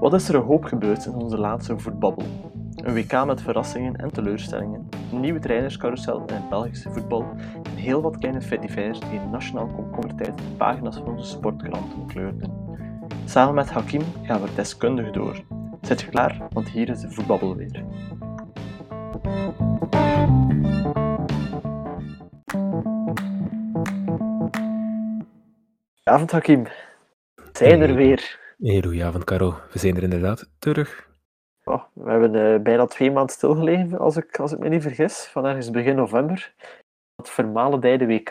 Wat is er een hoop gebeurd in onze laatste voetbabbel? Een WK met verrassingen en teleurstellingen, een nieuwe trainerscarousel in het Belgische voetbal en heel wat kleine fedivers die in nationaal komkommertijd de pagina's van onze sportkranten kleurden. Samen met Hakim gaan we deskundig door. Zet je klaar, want hier is de voetbabbel weer. Avond Hakim. Zijn er weer. Hey, goedenavond, Caro. We zijn er inderdaad terug. Oh, we hebben uh, bijna twee maanden stilgelegen, als ik, als ik me niet vergis, van ergens begin november. Dat vermalendijde WK.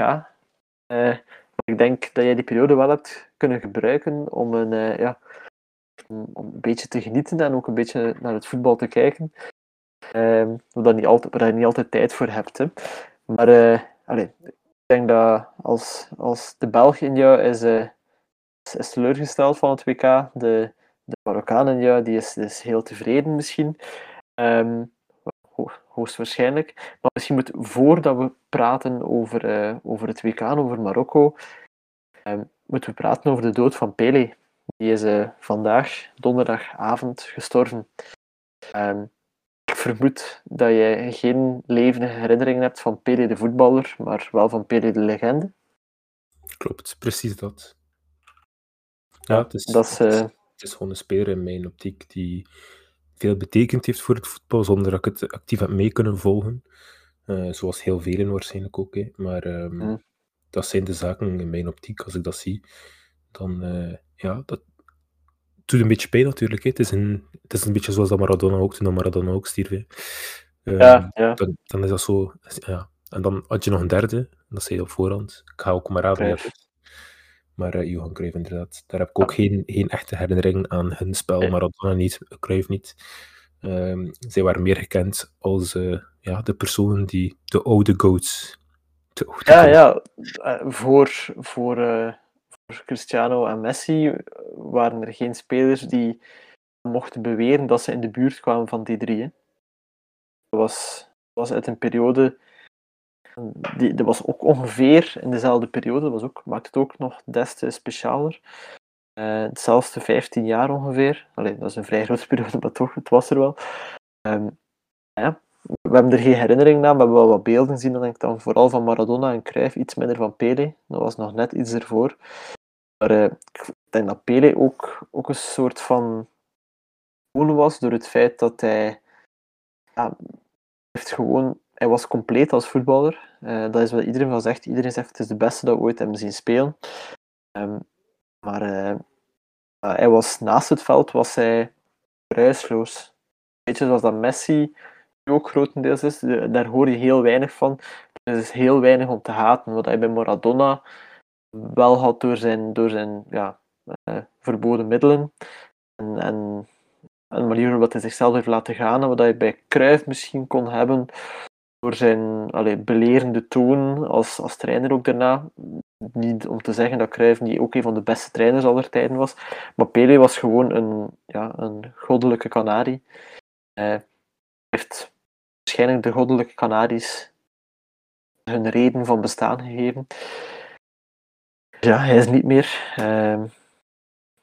Uh, ik denk dat jij die periode wel hebt kunnen gebruiken om een, uh, ja, om, een beetje te genieten en ook een beetje naar het voetbal te kijken. Waar, niet altijd, waar je niet altijd tijd voor hebt. Hè. Maar allez, ik denk dat als, als de Belg in jou is is teleurgesteld van het WK. De, de Marokkanen, ja, die is, heel tevreden misschien. Um, hoogstwaarschijnlijk. Maar misschien moet, voordat we praten over, uh, over het WK over Marokko, um, moeten we praten over de dood van Pele. Die is uh, vandaag, donderdagavond, gestorven. Um, ik vermoed dat jij geen levende herinnering hebt van Pele de voetballer, maar wel van Pele de legende. Klopt, precies dat. Ja, het is, dat is, het is gewoon een speler in mijn optiek die veel betekend heeft voor het voetbal, zonder dat ik het actief heb mee kunnen volgen. Uh, zoals heel velen waarschijnlijk ook. Hè. Maar um, mm. dat zijn de zaken in mijn optiek. Als ik dat zie, dan uh, ja, dat doet een beetje pijn natuurlijk. Hè. Het, is een, het is een beetje zoals dat Maradona ook, toen Maradona ook stierf. Hè. Uh, ja, ja. Dan, dan, is dat zo. Ja. En dan had je nog een derde, dat zei je op voorhand. Ik ga ook maar aan. Maar uh, Johan Cruijff inderdaad. Daar heb ik ook geen, geen echte herinnering aan hun spel. Nee. Maradona niet, Cruijff niet. Um, zij waren meer gekend als uh, ja, de personen die de oude goats. De oude ja, goats. ja. Uh, voor, voor, voor Cristiano en Messi waren er geen spelers die mochten beweren dat ze in de buurt kwamen van die drie. Hè. Dat was, was uit een periode die, dat was ook ongeveer in dezelfde periode, dat was ook, maakt het ook nog des te specialer. Uh, hetzelfde 15 jaar ongeveer. Alleen dat is een vrij grote periode, maar toch, het was er wel. Um, ja, we hebben er geen herinnering aan, we hebben wel wat beelden gezien, dan denk ik dan vooral van Maradona en Cruyff, iets minder van Pele. Dat was nog net iets ervoor. Maar uh, ik denk dat Pele ook, ook een soort van was door het feit dat hij ja, heeft gewoon hij was compleet als voetballer. Uh, dat is wat iedereen van zegt. Iedereen zegt het is de beste dat we ooit hebben zien spelen. Um, maar uh, hij was naast het veld was hij prijsloos. Weet je, zoals dat Messi ook grotendeels is, daar hoor je heel weinig van. Er is heel weinig om te haten. Wat hij bij Maradona wel had door zijn, door zijn ja, uh, verboden middelen. En, en een manier waarop hij zichzelf heeft laten gaan. En wat hij bij Cruyff misschien kon hebben door zijn belerende toon als, als trainer ook daarna. Niet om te zeggen dat Cruijff niet ook een van de beste trainers aller tijden was, maar Pele was gewoon een, ja, een goddelijke kanarie. Hij heeft waarschijnlijk de goddelijke kanaries hun reden van bestaan gegeven. Ja, hij is niet meer. Uh,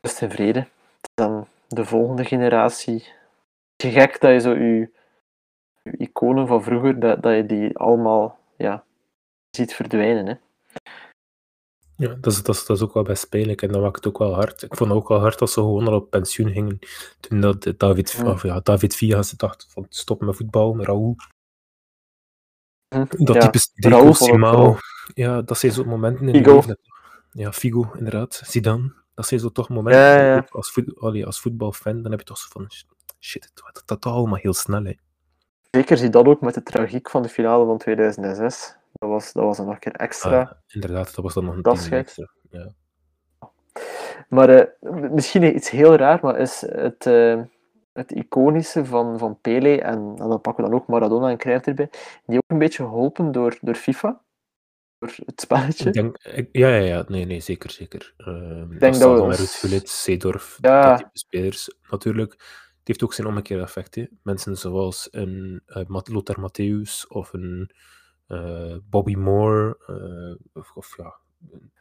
rust in vrede. Dan de volgende generatie. Gek dat je zo je iconen van vroeger, dat, dat je die allemaal ja, ziet verdwijnen. Hè. Ja, dat is, dat, is, dat is ook wel best pijnlijk en dat maakt het ook wel hard. Ik vond het ook wel hard als ze gewoon al op pensioen gingen. Toen dat David, ja. Of, ja, David Villa ze dacht van stop met voetbal, Raúl. Hm, dat ja, Simao. Ja, dat zijn zo momenten in Figo. leven. Ja, Figo, inderdaad. Zidane. Dat zijn zo toch momenten. Ja, ja, ja. Als, voet, allee, als voetbalfan, dan heb je toch zo van shit, dat, dat, dat allemaal heel snel. Hè. Zeker zie dat ook met de tragiek van de finale van 2006. Dat was, dat was dan nog een keer extra. Ah, inderdaad, dat was dan nog een Dat extra. Ja. Maar eh, misschien iets heel raar, maar is het, eh, het iconische van, van Pele, en, en dan pakken we dan ook Maradona en Cruijff erbij, die ook een beetje geholpen door, door FIFA? Door het spelletje? Ik denk, ik- ja, ja, ja, nee, nee, zeker, zeker. Ehm Ik denk dat we Ruud Gullit, Seedorf, Ja. dat type spelers, natuurlijk. Het heeft ook zijn omgekeerde effect. Hè. Mensen zoals een eh, Mat- Lothar Matthäus of een eh, Bobby Moore, eh, of, of ja,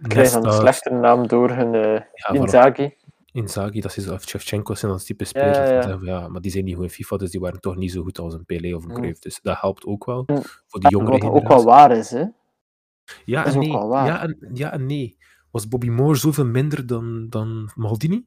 Krijgen een slechte naam door hun eh Ja. Inzaghi. Inzaghi, dat is of Shevchenko zijn dat type spelers. Ja, ja. maar die zijn niet goed in FIFA, dus die waren toch niet zo goed als een Pelé of een. Cruyff. Dus dat helpt ook wel voor die jongere Wat ook wel waar is, hè? Ja dat is en ook nee. wel waar. Ja en, ja en nee. Was Bobby Moore zoveel minder dan, dan Maldini?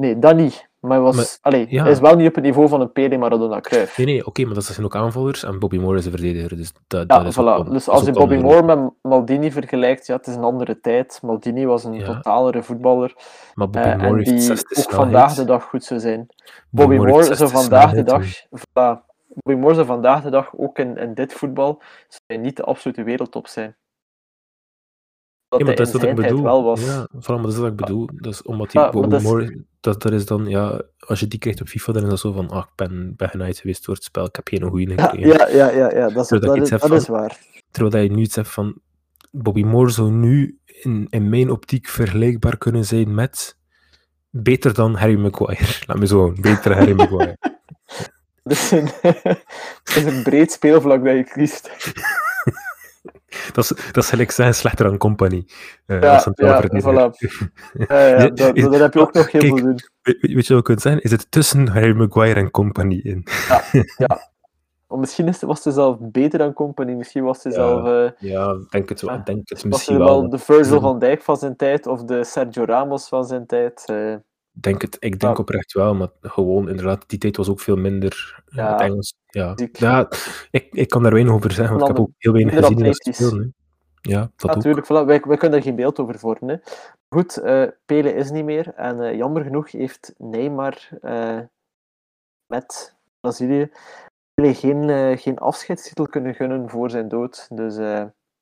Nee, dat niet. Maar hij, was, Maar- allee, ja. hij is wel niet op het niveau van een Pele Maradona Cruyff. Nee, nee, oké, maar dat zijn ook aanvallers en Bobby Moore is een verdediger. Dus dat, Ja, dat is voilà. dus als je Bobby. Moore met Maldini vergelijkt, ja, het is een andere tijd. Maldini was een Ja. totalere voetballer. Maar Bobby eh, Moore die ook snelheid. vandaag de dag goed zou zijn. Bobby Bobby Moore zou vandaag de dag, voilà. Bobby Moore zou vandaag de dag ook in, in dit voetbal zou hij niet de absolute wereldtop zijn. Dat Ja, maar hij dat is wat ik tijd bedoel. Ja, vooral, maar dat is wat ik bedoel. Dat is omdat die Ja, maar Bobby is- Moore, dat, dat is dan, ja, als je die krijgt op FIFA, dan is dat zo van, ah, ik ben, ben genaaid geweest door het spel, ik heb geen goede gekregen. ja, ja, ja, ja, dat is, dat is, dat is waar. Terwijl dat je nu iets hebt van, Bobby Moore zou nu in, in mijn optiek vergelijkbaar kunnen zijn met, beter dan Harry Maguire. Laat me zo, beter Harry Maguire. Dus een, het is een breed speelvlak dat je kiest. Dat is, dat is gelijk zeggen, slechter dan Company. Eh, Ja, als ja, verdediger. Ja, ja, Ja, dat, heb je ook nog heel veel doen. Weet, weet je wat je kunt zeggen? Is het tussen Harry Maguire en Company in? Of misschien is, was ze zelf beter dan Company. Misschien was ze Ja, zelf eh, Ja, denk het wel. Ik denk het misschien wel. wel de Virgil van Dijk van zijn tijd of de Sergio Ramos van zijn tijd. eh. Ik denk, het, ik denk Ja. oprecht wel, maar gewoon inderdaad, die tijd was ook veel minder Ja, het Engels. Ja, ziek. ja ik, ik kan daar weinig over zeggen, want ik heb ook heel weinig gezien in spelen. hè. Ja, dat ook. Natuurlijk, voilà, wij, wij kunnen er geen beeld over vormen. Hè. Goed, eh Pele is niet meer. En eh, jammer genoeg heeft Neymar eh, met Brazilië Pele geen, geen afscheidstitel kunnen gunnen voor zijn dood. Dus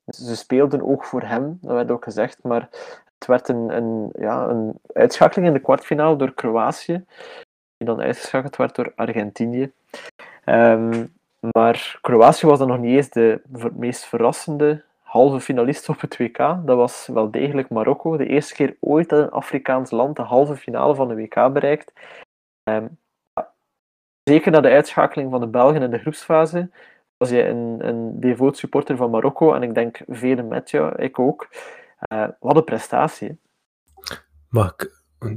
ze speelden ook voor hem, dat werd ook gezegd. Maar het werd een, een, ja, een uitschakeling in de kwartfinale door Kroatië. Die dan uitgeschakeld werd door Argentinië. Ehm, maar Kroatië was dan nog niet eens de meest verrassende halve finalist op het WK. Dat was wel degelijk Marokko. De eerste keer ooit dat een Afrikaans land de halve finale van de WK bereikt. Ehm, zeker na de uitschakeling van de Belgen in de groepsfase was je een, een devoot supporter van Marokko. En ik denk velen met jou, ik ook. Eh, wat een prestatie. hè. Mag ik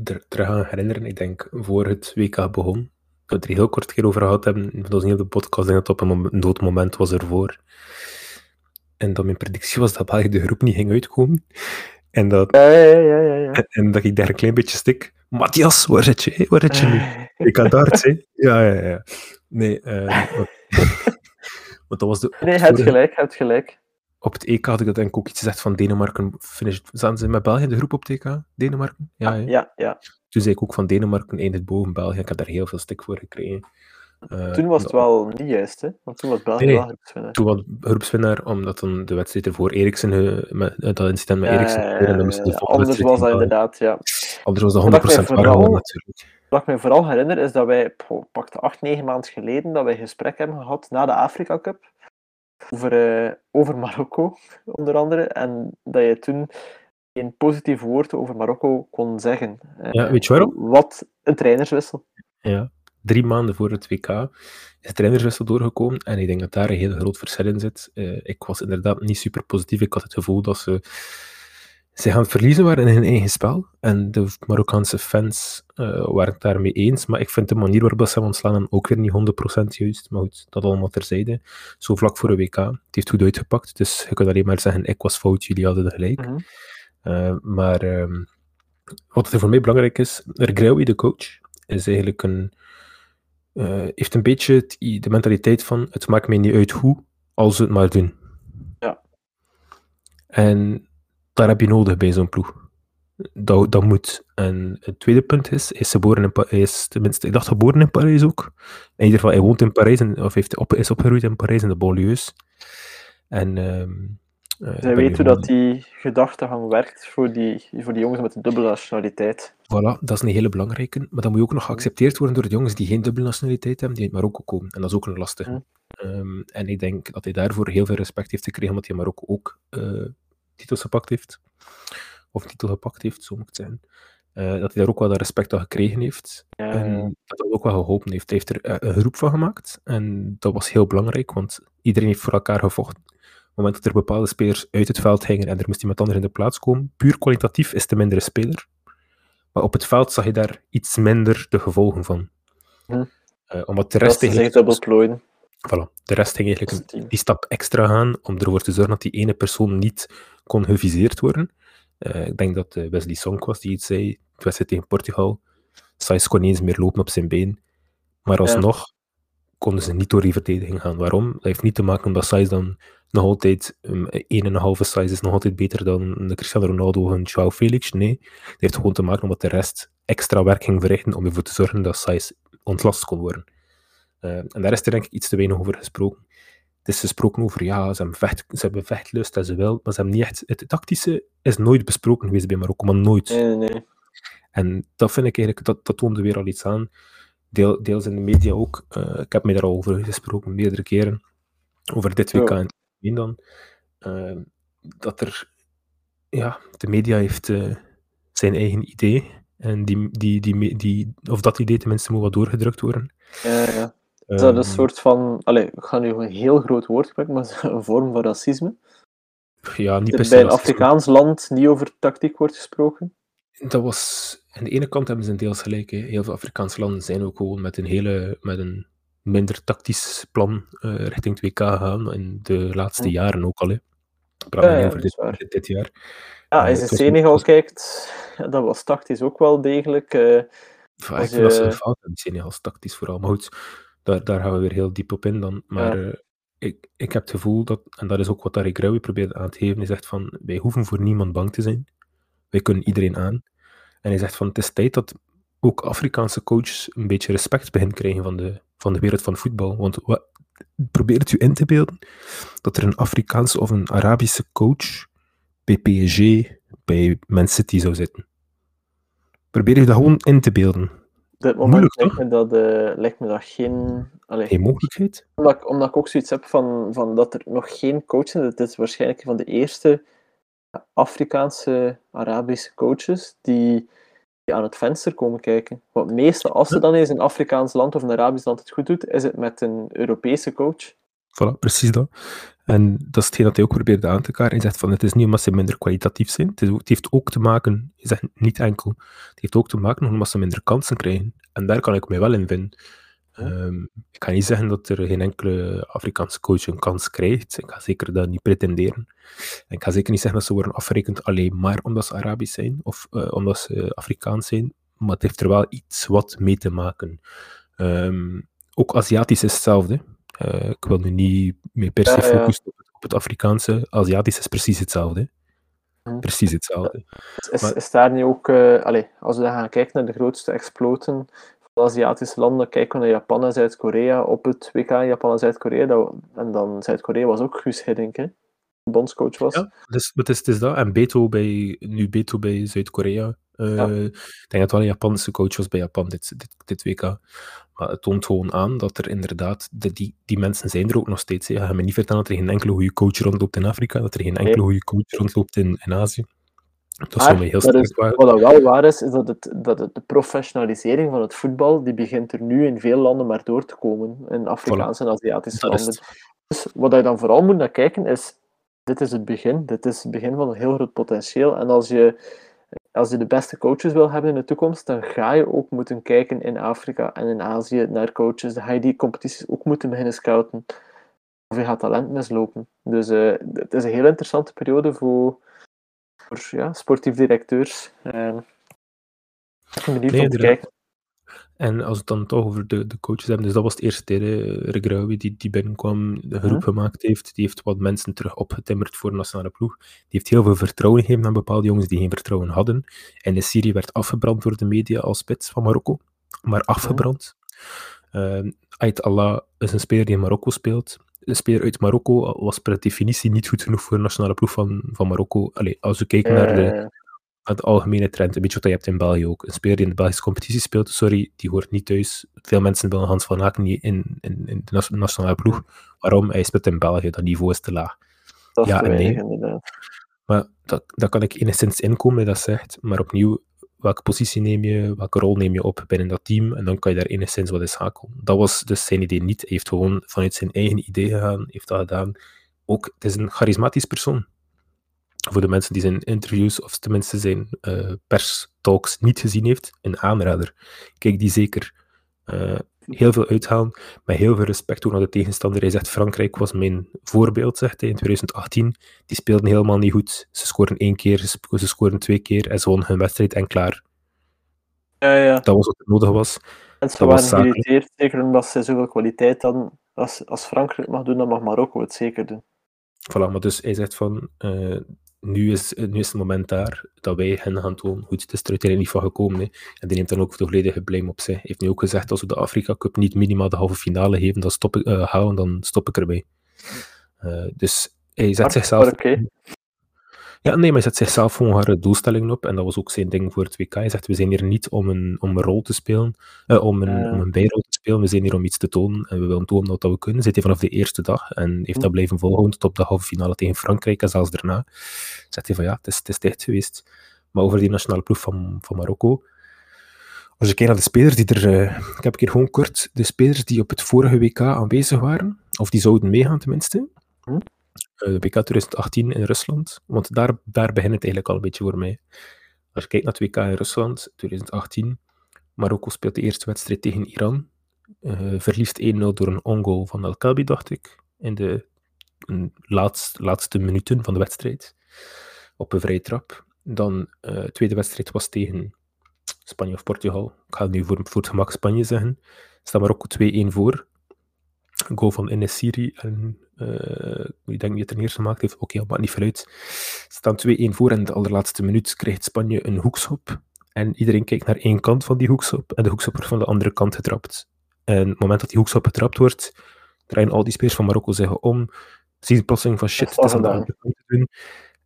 er terug aan herinneren? Ik denk voor het WK begon, dat we het er heel kort keer over gehad hebben. Dat was niet op de podcast, ik denk dat het op een, mom- een doodmoment was ervoor. En dat mijn predictie was dat België de groep niet ging uitkomen. En dat, Ja, ja, ja, ja. ja. en dat ik daar een klein beetje stik. Matthias, waar zit je? Waar zit je nu? Ik had darts, hè? Ja, ja, ja. Nee, eh, want, dat was de... Nee, het gelijk, je hebt gelijk. Op het EK had ik dat denk ik ook iets gezegd van Denemarken. Finish, zaten ze met België in de groep op het EK? Denemarken? Ja, hè? Ja, ja. Toen zei ik ook van Denemarken eindigt boven België. Ik heb daar heel veel stik voor gekregen. Eh, Toen was het wel niet juist, hè? want toen was België Nee, wel groepswinnaar. Toen was groepswinnaar, omdat dan de wedstrijd ervoor Eriksen, eh, met, eh, dat incident met Eriksen en dan moesten de volgende Anders was dat in inderdaad, ja. Anders was dat Wat ik mij 100% waar vooral- gewonnen natuurlijk. Wat ik me vooral herinner is dat wij, pakte acht, negen maanden geleden, dat wij gesprek hebben gehad na de Afrika Cup over, eh, over Marokko, onder andere. En dat je toen geen positief woord over Marokko kon zeggen. Eh, Ja, weet je waarom? Wat een trainerswissel. Ja. Drie maanden voor het WK is de trainerswissel doorgekomen en ik denk dat daar een heel groot verschil in zit. Eh, ik was inderdaad niet super positief. Ik had het gevoel dat ze, ze gaan verliezen waren in hun eigen spel. En de Marokkaanse fans eh, waren het daarmee eens. Maar ik vind de manier waarop ze hem ontslaan ook weer niet 100% juist. Maar goed, dat allemaal terzijde. Zo vlak voor een WK. Het heeft goed uitgepakt. Dus je kunt alleen maar zeggen, ik was fout, jullie hadden gelijk. Mhm. Uh, maar ehm, wat er voor mij belangrijk is, Ergraoui, de coach, is eigenlijk een, uh, heeft een beetje het, de mentaliteit van het maakt mij niet uit hoe, als we het maar doen. Ja. En daar heb je nodig bij zo'n ploeg. Dat, dat moet. En het tweede punt is, hij is, geboren in is tenminste, ik dacht geboren in Parijs ook. In ieder geval, hij woont in Parijs, en, of heeft, op, is opgegroeid in Parijs, in de banlieues. En... Um, uh, Zij weet hoe dat die gedachtegang werkt voor die, voor die jongens met een dubbele nationaliteit. Voilà, dat is een hele belangrijke. Maar dan moet je ook nog geaccepteerd worden door de jongens die geen dubbele nationaliteit hebben, die uit Marokko komen. En dat is ook een lastige. Mm. Um, en ik denk dat hij daarvoor heel veel respect heeft gekregen, omdat hij Marokko ook uh, titels gepakt heeft. Of titel gepakt heeft, zo moet het zeggen. Uh, dat hij daar ook wel dat respect aan gekregen heeft. Ja, en dat dat ook wel geholpen heeft. Hij heeft er uh, een groep van gemaakt. En dat was heel belangrijk, want iedereen heeft voor elkaar gevochten. Op het moment dat er bepaalde spelers uit het veld gingen en er moest iemand anders in de plaats komen, puur kwalitatief is de mindere speler. Maar op het veld zag je daar iets minder de gevolgen van. Hm. Uh, omdat de rest Dat plooien. Voilà. De rest ging eigenlijk een, die stap extra gaan om ervoor te zorgen dat die ene persoon niet kon geviseerd worden. Uh, ik denk dat uh, Wesley Song was die iets zei, de wedstrijd tegen Portugal. Saiz kon niet eens meer lopen op zijn been. Maar alsnog ja. konden ze niet door die verdediging gaan. Waarom? Dat heeft niet te maken omdat Saiz dan nog altijd um, een en een halve size is nog altijd beter dan de Cristiano Ronaldo en Joao Felix. Nee, dat heeft gewoon te maken omdat de rest extra werk ging verrichten om ervoor te zorgen dat size ontlast kon worden. Uh, en daar is er denk ik iets te weinig over gesproken. Het is gesproken over, ja, ze hebben, vecht, ze hebben vechtlust en ze wel, maar ze hebben niet echt... Het tactische is nooit besproken geweest bij Marokko, maar nooit. Nee, nee. En dat vind ik eigenlijk, dat, dat toonde weer al iets aan. Deel, deels in de media ook. Uh, ik heb mij daar al over gesproken, meerdere keren. Over dit WK en dan uh, dat er, ja, de media heeft uh, zijn eigen idee en die, die, die, die, of dat idee tenminste moet wat doorgedrukt worden. Ja, ja. Is dat een soort van, allez, ik ga nu een heel groot woord gebruiken, maar een vorm van racisme? Ja, niet per se. Bij een Afrikaans land niet over tactiek wordt gesproken? Dat was, aan de ene kant hebben ze een deels gelijk. Hè. Heel veel Afrikaanse landen zijn ook gewoon met een hele, met een minder tactisch plan uh, richting 2K gaan in de laatste hm. jaren ook al. Hè. praat ja, over dit, dit, jaar. Ja, als je Senegal was... kijkt, dat was tactisch ook wel degelijk. Uh, ja, ik vind dat ze een fout hebben, Senegal tactisch vooral. Maar goed, daar, daar gaan we weer heel diep op in dan. Maar ja. uh, ik, ik heb het gevoel dat, en dat is ook wat Tariq Rauwe probeert aan te geven, hij zegt van, wij hoeven voor niemand bang te zijn. Wij kunnen iedereen aan. En hij zegt van, het is tijd dat ook Afrikaanse coaches een beetje respect beginnen krijgen van de, van de wereld van voetbal. Want wat, probeer het u in te beelden dat er een Afrikaanse of een Arabische coach bij PSG, bij Man City zou zitten. Probeer je dat gewoon in te beelden. Dit moment Moeilijk, lijkt me, dat, uh, lijkt me dat geen... Allez, geen mogelijkheid? Omdat, ik, omdat ik ook zoiets heb van, van dat er nog geen coach is. Het is waarschijnlijk van de eerste Afrikaanse, Arabische coaches die die aan het venster komen kijken. Want meestal, als ze dan eens een Afrikaans land of een Arabisch land het goed doet, is het met een Europese coach. Voilà, precies dat. En dat is hetgeen dat hij ook probeerde aan te kaarten. Hij zegt van, het is niet omdat ze minder kwalitatief zijn. Het, is, het heeft ook te maken, je zegt niet enkel, het heeft ook te maken omdat ze minder kansen krijgen. En daar kan ik mij wel in vinden. Um, ik ga niet zeggen dat er geen enkele Afrikaanse coach een kans krijgt. Ik ga zeker dat niet pretenderen. En ik ga zeker niet zeggen dat ze worden afgerekend alleen maar omdat ze Arabisch zijn of uh, omdat ze Afrikaans zijn. Maar het heeft er wel iets wat mee te maken. Um, ook Aziatisch is hetzelfde. Uh, ik wil nu niet meer per se focussen op, op, het Afrikaanse. Aziatisch is precies hetzelfde. Hm. Precies hetzelfde. Is, maar, is daar niet ook, uh, allez, als we dan gaan kijken naar de grootste exploten Aziatische landen kijken naar Japan en Zuid-Korea op het WK Japan en Zuid-Korea. En dan Zuid-Korea was ook Guus Hiddink, hè? bondscoach was. Ja, dus, het, is, het is dat. En Beto bij, nu Beto bij Zuid-Korea. Uh, ja. Ik denk dat wel een Japanse coach was bij Japan dit, dit, dit WK. Maar het toont gewoon aan dat er inderdaad, de, die, die mensen zijn er ook nog steeds. Hè. Je gaat me niet vertellen dat er geen enkele goede coach rondloopt in Afrika, dat er geen enkele nee. goede coach rondloopt in, in Azië. Dat maar, heel dat is, wat dat wel waar is, is dat, het, dat het, de professionalisering van het voetbal, die begint er nu in veel landen maar door te komen, in Afrikaanse voilà. en Aziatische dat landen. Dus wat je dan vooral moet naar kijken is, dit is het begin, dit is het begin van een heel groot potentieel. En als je, als je de beste coaches wil hebben in de toekomst, dan ga je ook moeten kijken in Afrika en in Azië naar coaches. Dan ga je die competities ook moeten beginnen scouten. Of je gaat talent mislopen. Dus uh, het is een heel interessante periode voor voor ja, sportief directeurs. Uh, ik ben benieuwd nee, om te kijken. En als we het dan toch over de, de coaches hebben, dus dat was het eerste, Regrauwi die, die binnenkwam, de groep gemaakt heeft, die heeft wat mensen terug opgetimmerd voor de nationale ploeg. Die heeft heel veel vertrouwen gegeven aan bepaalde jongens die geen vertrouwen hadden. En de Syrië werd afgebrand door de media als spits van Marokko, maar afgebrand. Hm. Uh, Ait Allah is een speler die in Marokko speelt een speler uit Marokko was per definitie niet goed genoeg voor de nationale ploeg van, van Marokko. Allee, als we kijken naar, de, naar de algemene trend, een beetje wat je hebt in België ook. Een speler die in de Belgische competitie speelt, sorry, die hoort niet thuis. Veel mensen willen Hans van Aken niet in, in, in de nationale ploeg. Waarom? Hij speelt in België, dat niveau is te laag. Dat ja en nee. Maar dat, dat kan ik enigszins inkomen, dat zegt. Maar opnieuw, welke positie neem je, welke rol neem je op binnen dat team, en dan kan je daar enigszins wat in schakelen. Dat was dus zijn idee niet. Hij heeft gewoon vanuit zijn eigen idee gegaan, heeft dat gedaan. Ook, het is een charismatisch persoon. Voor de mensen die zijn interviews, of tenminste zijn uh, perstalks niet gezien heeft, een aanrader. Kijk die zeker. Uh, heel veel uithalen, met heel veel respect ook naar de tegenstander. Hij zegt, Frankrijk was mijn voorbeeld, zegt hij, in 2018. Die speelden helemaal niet goed. Ze scoren één keer, ze scoren twee keer en ze wonnen hun wedstrijd en klaar. Ja, ja. Dat was wat er nodig was. En ze waren geïrriteerd, zeker omdat ze zoveel kwaliteit hadden. Als, als Frankrijk mag doen, dan mag Marokko het zeker doen. Voilà, maar dus hij zegt van, uh, nu, is, nu is het moment daar dat wij hen gaan tonen. Goed, het is er uiteindelijk niet van gekomen. Hè. En die neemt dan ook de volledige blame op zich. Hij heeft nu ook gezegd, als we de Afrika Cup niet minimaal de halve finale geven, dan stop ik, uh, houden, dan stop ik erbij. Uh, dus hij zet zichzelf... Okay. Ja, nee, maar hij zet zichzelf gewoon haar doelstellingen op. En dat was ook zijn ding voor het WK. Hij zegt, we zijn hier niet om een, om een rol te spelen, uh, om, een, uh. om een bijrol te spelen. We zijn hier om iets te tonen. En we willen tonen dat, dat we kunnen. Zit hij vanaf de eerste dag. En heeft dat blijven volhouden tot op de halve finale tegen Frankrijk. En zelfs daarna zegt hij van, ja, het is, het is tijd geweest. Maar over die nationale ploeg van, van Marokko. Als je kijkt naar de spelers die er... Uh, ik heb hier gewoon kort de spelers die op het vorige WK aanwezig waren. Of die zouden meegaan, tenminste. Hm? Uh, WK 2018 in Rusland. Want daar, daar begint het eigenlijk al een beetje voor mij. Als je kijkt naar het WK in Rusland, 2018, Marokko speelt de eerste wedstrijd tegen Iran. Uh, verliest 1-0 door een ongoal van El Kabi, dacht ik, in de laatste, minuten van de wedstrijd. Op een vrije trap. Dan de uh, tweede wedstrijd was tegen Spanje of Portugal. Ik ga nu voor, voor het gemak Spanje zeggen. Staat Marokko 2-1 voor. Goal van Enesiri en ik denk niet het er eerst gemaakt heeft. Oké, okay, maakt niet veel uit. Staan 2-1 voor en in de allerlaatste minuut krijgt Spanje een hoekschop. En iedereen kijkt naar één kant van die hoekschop en de hoekschop wordt van de andere kant getrapt. En op het moment dat die hoekschop getrapt wordt, draaien al die spelers van Marokko zeggen om. Zien ze plotseling van shit, het is aan de andere kant te doen.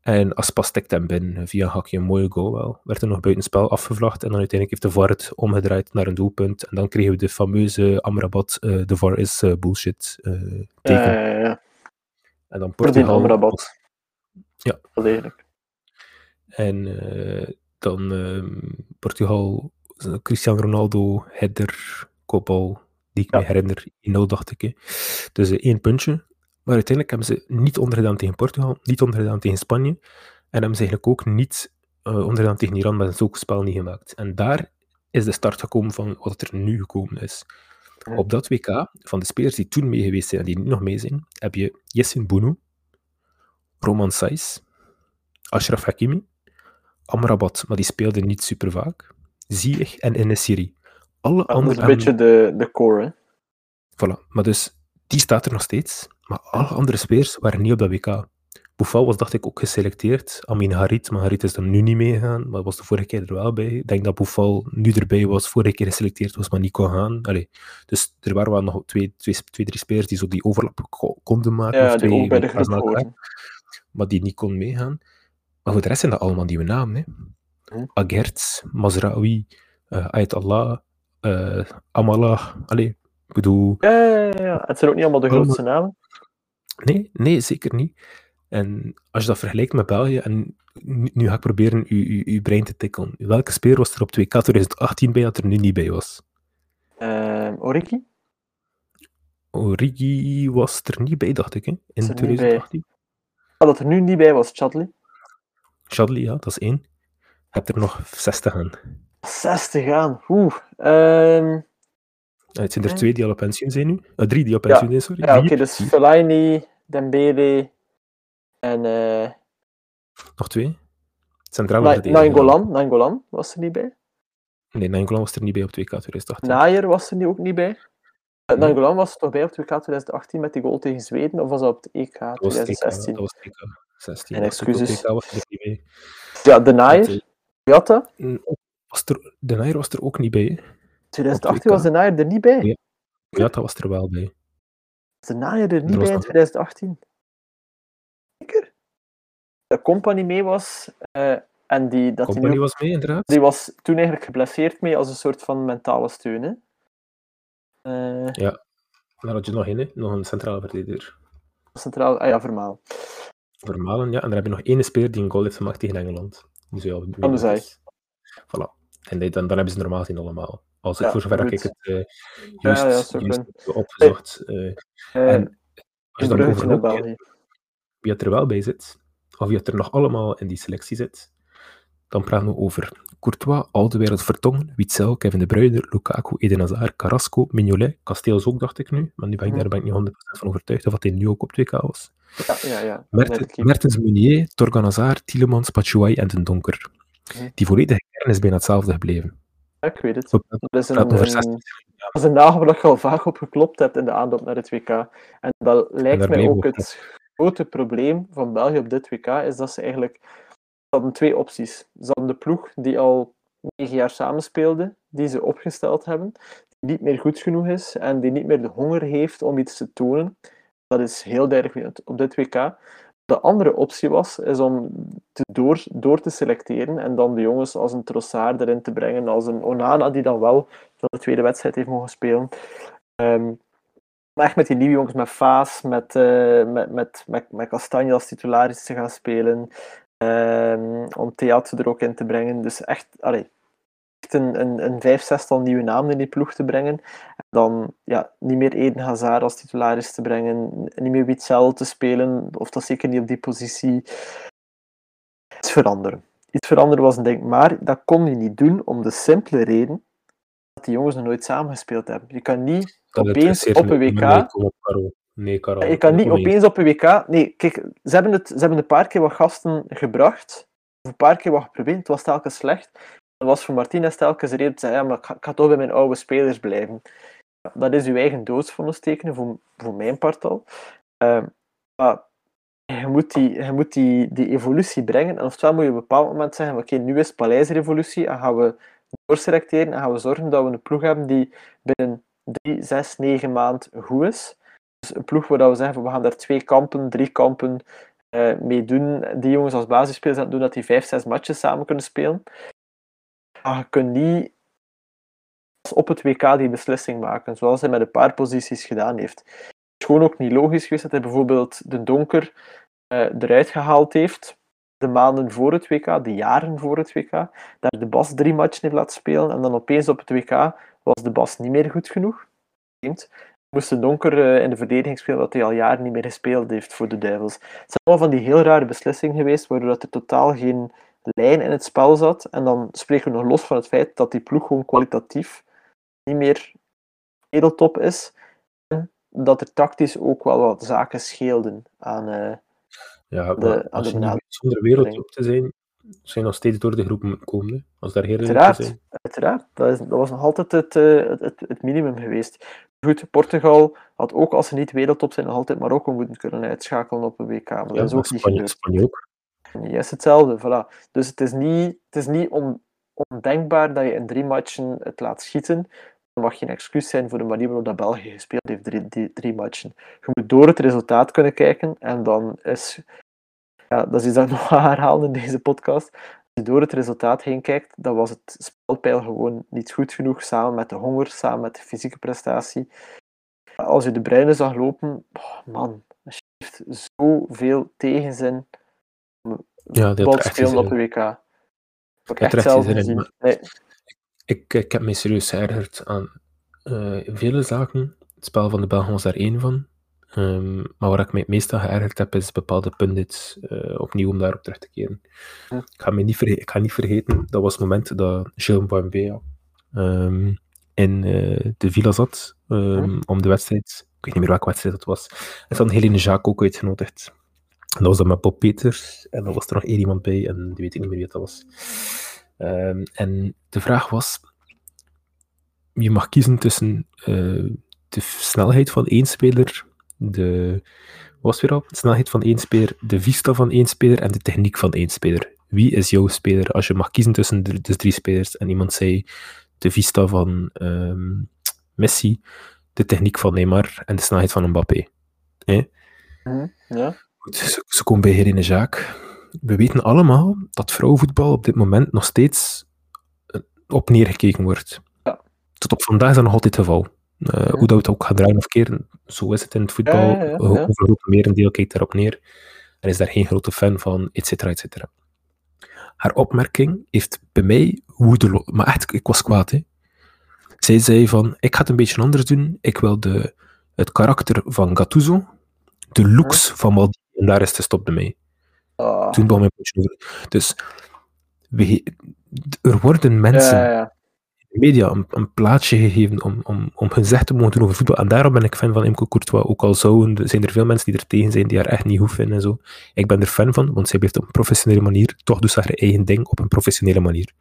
En Aspas stikt hem binnen via een hakje, een mooie goal wel. Werd er nog buitenspel afgevlacht en dan uiteindelijk heeft de VAR het omgedraaid naar een doelpunt. En dan kregen we de fameuze Amrabat, uh, de VAR is uh, bullshit uh, teken. Ja, ja, ja. En dan Portugal. Amrabat. Ja. Volledig. En dan ehm, Portugal, Cristiano Ronaldo, header, kopbal, die ik ja. me herinner, 1-0 dacht ik. Hè. Dus één puntje. Maar uiteindelijk hebben ze niet ondergedaan tegen Portugal, niet ondergedaan tegen Spanje. En hebben ze eigenlijk ook niet uh, ondergedaan tegen Iran, maar zulk spel niet gemaakt. En daar is de start gekomen van wat er nu gekomen is. Op dat WK, van de spelers die toen mee geweest zijn en die nu nog mee zijn, heb je Yessin Bounou, Roman Saiz, Ashraf Hakimi, Amrabat, maar die speelde niet super vaak, Ziyech en Enesiri. Alle andere dat is een beetje de, de core, hè? Voilà, maar dus die staat er nog steeds. Maar alle andere spelers waren niet op dat WK. Boufal was, dacht ik, ook geselecteerd. Amin Harit, maar Harit is er nu niet meegegaan. Maar was de vorige keer er wel bij. Ik denk dat Boufal nu erbij was, vorige keer geselecteerd was, maar niet kon gaan. Allee. Dus er waren wel nog twee, twee, twee, drie spelers die zo die overlap konden maken. Ja, of twee, die ook bij de groep. Maar die niet kon meegaan. Maar voor de rest zijn dat allemaal nieuwe namen. Hè. Hm. Agertz, Mazraoui, uh, Ayat Allah, uh, Amala. Allee, ik bedoel... Ja, ja, ja, het zijn ook niet allemaal de grootste namen. Nee, nee, zeker niet. En als je dat vergelijkt met België, en nu, ga ik proberen uw, brein te tikkelen. Welke speler was er op 2K 2018 bij dat er nu niet bij was? Uh, Origi? Origi was er niet bij, dacht ik, hè? in 2018. Ah, dat er nu niet bij was, Chadley? Chadley, ja, dat is één. Je hebt er nog 60 aan. 60 aan, oeh. Um... Het zijn er twee die al op pensioen zijn nu. Uh, drie die op pensioen ja. zijn, sorry. Ja, oké, okay, dus Fellaini, Dembele en... Uh... Nog twee? Centraal Na Nainggolan, Nainggolan was er niet bij. Nee, Nainggolan was er niet bij op 2K 2018. Naaier was er ook niet bij. Nee. Nainggolan was er toch bij op 2K 2018 met die goal tegen Zweden, of was dat op het EK 2016? Dat was het EK 16. En excuses. EK was er niet bij. Ja, de Naaier, Jatta. Was er, de Naaier was er ook niet bij, 2018 was de naaier er niet bij. Ja, was er wel bij. De naaier er niet bij in 2018? De company mee was. Uh, en die, dat company die, was mee, inderdaad. Die was toen eigenlijk geblesseerd mee als een soort van mentale steun. Hè? Uh, ja, daar had je nog in, hè? nog een centrale verdediger. Centraal, ah ja, Vermaal. Vermalen, ja. En dan heb je nog één speler die een goal heeft gemaakt tegen Engeland. Dus ja, Van de zij. Voilà. En dan, dan hebben ze normaal gezien allemaal. Als ik Ja, voor zover goed. ik het uh, juist, ja, juist opgezocht. eh, Eh, en als je dan België. wie het er wel bij zit, of wie het er nog allemaal in die selectie zit, dan praten we over Courtois, Alderweireld, Vertongen, Witzel, Kevin De Bruyne, Lukaku, Eden Hazard, Carrasco, Mignolet, Casteels ook, dacht ik nu. Maar nu ben ik, daar ben ik niet 100% van overtuigd of dat hij nu ook op 2K was. Ja, ja, ja. Mertens, Mertens Meunier, Torgan Hazard, Tielemans, Pachuay en Den Donker. Die volledige kern is bijna hetzelfde gebleven. Ja, ik weet het. Dat is een, een, dat is een nagel waar je al vaak op geklopt hebt in de aanloop naar het WK. En dat lijkt mij ook het grote probleem van België op dit WK, is dat ze eigenlijk hadden twee opties. Ze hadden de ploeg die al negen jaar samenspeelde, die ze opgesteld hebben, die niet meer goed genoeg is en die niet meer de honger heeft om iets te tonen. Dat is heel duidelijk op dit WK. De andere optie was is om te door, door te selecteren en dan de jongens als een Trossard erin te brengen, als een Onana die dan wel de tweede wedstrijd heeft mogen spelen. Maar echt met die nieuwe jongens, met Faas, met, uh, met, met, met, met Castagne als titularis te gaan spelen. Um, om theater er ook in te brengen. Dus echt, echt een, een, een vijf, zestal nieuwe namen in die ploeg te brengen. En dan ja, niet meer Eden Hazard als titularis te brengen, niet meer Witzel te spelen, of dat zeker niet op die positie. Iets veranderen. Iets veranderen was een ding, maar dat kon je niet doen om de simpele reden dat die jongens nog nooit samen gespeeld hebben. Je kan niet opeens op een WK. Nee, Karel. Je kan niet opeens op een WK... Nee, kijk, ze hebben, het, ze hebben een paar keer wat gasten gebracht. Of een paar keer wat geprobeerd. Het was telkens slecht. Dat was voor Martinez telkens de reden te zeggen, ja, maar ik ga, toch bij mijn oude spelers blijven. dat is uw eigen doodsvonnis tekenen, voor, voor mijn part al. Uh, maar je moet, die, je moet die, die evolutie brengen. En oftewel moet je op een bepaald moment zeggen, oké, nu is Paleis-revolutie en gaan we doorselecteren en gaan we zorgen dat we een ploeg hebben die binnen drie, zes, negen maanden goed is een ploeg waar we zeggen, we gaan daar twee kampen, drie kampen uh, mee doen. Die jongens als basisspelers aan doen dat die vijf, zes matches samen kunnen spelen. Maar je kunt niet op het WK die beslissing maken, zoals hij met een paar posities gedaan heeft. Het is gewoon ook niet logisch geweest dat hij bijvoorbeeld de Donker uh, eruit gehaald heeft, de maanden voor het WK, de jaren voor het WK, daar de Bas drie matchen heeft laten spelen en dan opeens op het WK was de Bas niet meer goed genoeg moest Donker uh, in de verdediging spelen, dat hij al jaren niet meer gespeeld heeft voor de Duivels. Het zijn allemaal van die heel rare beslissingen geweest, waardoor dat er totaal geen lijn in het spel zat. En dan spreken we nog los van het feit dat die ploeg gewoon kwalitatief niet meer edeltop is. En dat er tactisch ook wel wat zaken scheelden aan, uh, ja, de, aan de zonder wereldtop te zijn, zijn nog steeds door de groep moeten komen. Als daar heel uiteraard. Uiteraard, dat, is, dat was nog altijd het, uh, het, het, minimum geweest. Goed, Portugal had ook als ze niet wereldtop zijn, nog altijd Marokko moeten kunnen uitschakelen op een WK. Maar ja, dat is ook Spanje, niet Spanje ook. Ja, is hetzelfde, voilà. Dus het is niet, het is niet on, ondenkbaar dat je in drie matchen het laat schieten. Dat mag geen excuus zijn voor de manier waarop dat België gespeeld heeft, drie, drie, drie matchen. Je moet door het resultaat kunnen kijken en dan is ja, dat is iets dat ik nog herhalen in deze podcast. Als je door het resultaat heen kijkt, dan was het spelpeil gewoon niet goed genoeg, samen met de honger, samen met de fysieke prestatie. Als je de Bruine zag lopen, oh man, het heeft zoveel tegenzin om ja, te spelen op de WK. Ik heb echt zelf gezien. Nee. Ik, ik heb me serieus geërgerd aan uh, vele zaken. Het spel van de Belgen was daar één van. Um, maar waar ik me het meest aan geërgerd heb, is bepaalde pundits uh, opnieuw om daarop terug te keren. Ik, ga me niet ik ga niet vergeten, dat was het moment dat Gilles Mbambea um, in uh, de villa zat um, om de wedstrijd. Ik weet niet meer welke wedstrijd dat was. En dan Helene Jacques ook uitgenodigd. En dat was dan met Bob Peters en dan was er nog één iemand bij en die weet ik niet meer wie dat was. en de vraag was: je mag kiezen tussen uh, de snelheid van één speler de, was weer al, de snelheid van één speler, de vista van één speler en de techniek van één speler. Wie is jouw speler als je mag kiezen tussen de, de drie spelers? En iemand zei de vista van um, Messi, de techniek van Neymar en de snelheid van Mbappé. Eh? Ja. Goed, ze, ze komen bij Helene Jacques. We weten allemaal dat vrouwenvoetbal op dit moment nog steeds eh, op neergekeken wordt. Ja. Tot op vandaag is dat nog altijd het geval. Uh, Hoe dat het ook gaat draaien of keren, zo is het in het voetbal. Ja, ja, ja. Over het merendeel kijkt daarop neer. En is daar geen grote fan van, et cetera, et cetera. Haar opmerking heeft bij mij woede... Maar echt, ik was kwaad, hè. Zij zei van, ik ga het een beetje anders doen. Ik wil de, het karakter van Gattuso, de looks van Maldini, en daar is de stop mee. Ah. Toen begon mijn over. Dus we, er worden mensen media een, een plaatsje gegeven om, om, om gezegd te mogen doen over voetbal. En daarom ben ik fan van Imco Courtois. Ook al zouden, zijn er veel mensen die er tegen zijn, die haar echt niet goed vinden en zo. Ik ben er fan van, want zij blijft op een professionele manier, toch doet ze haar eigen ding op een professionele manier.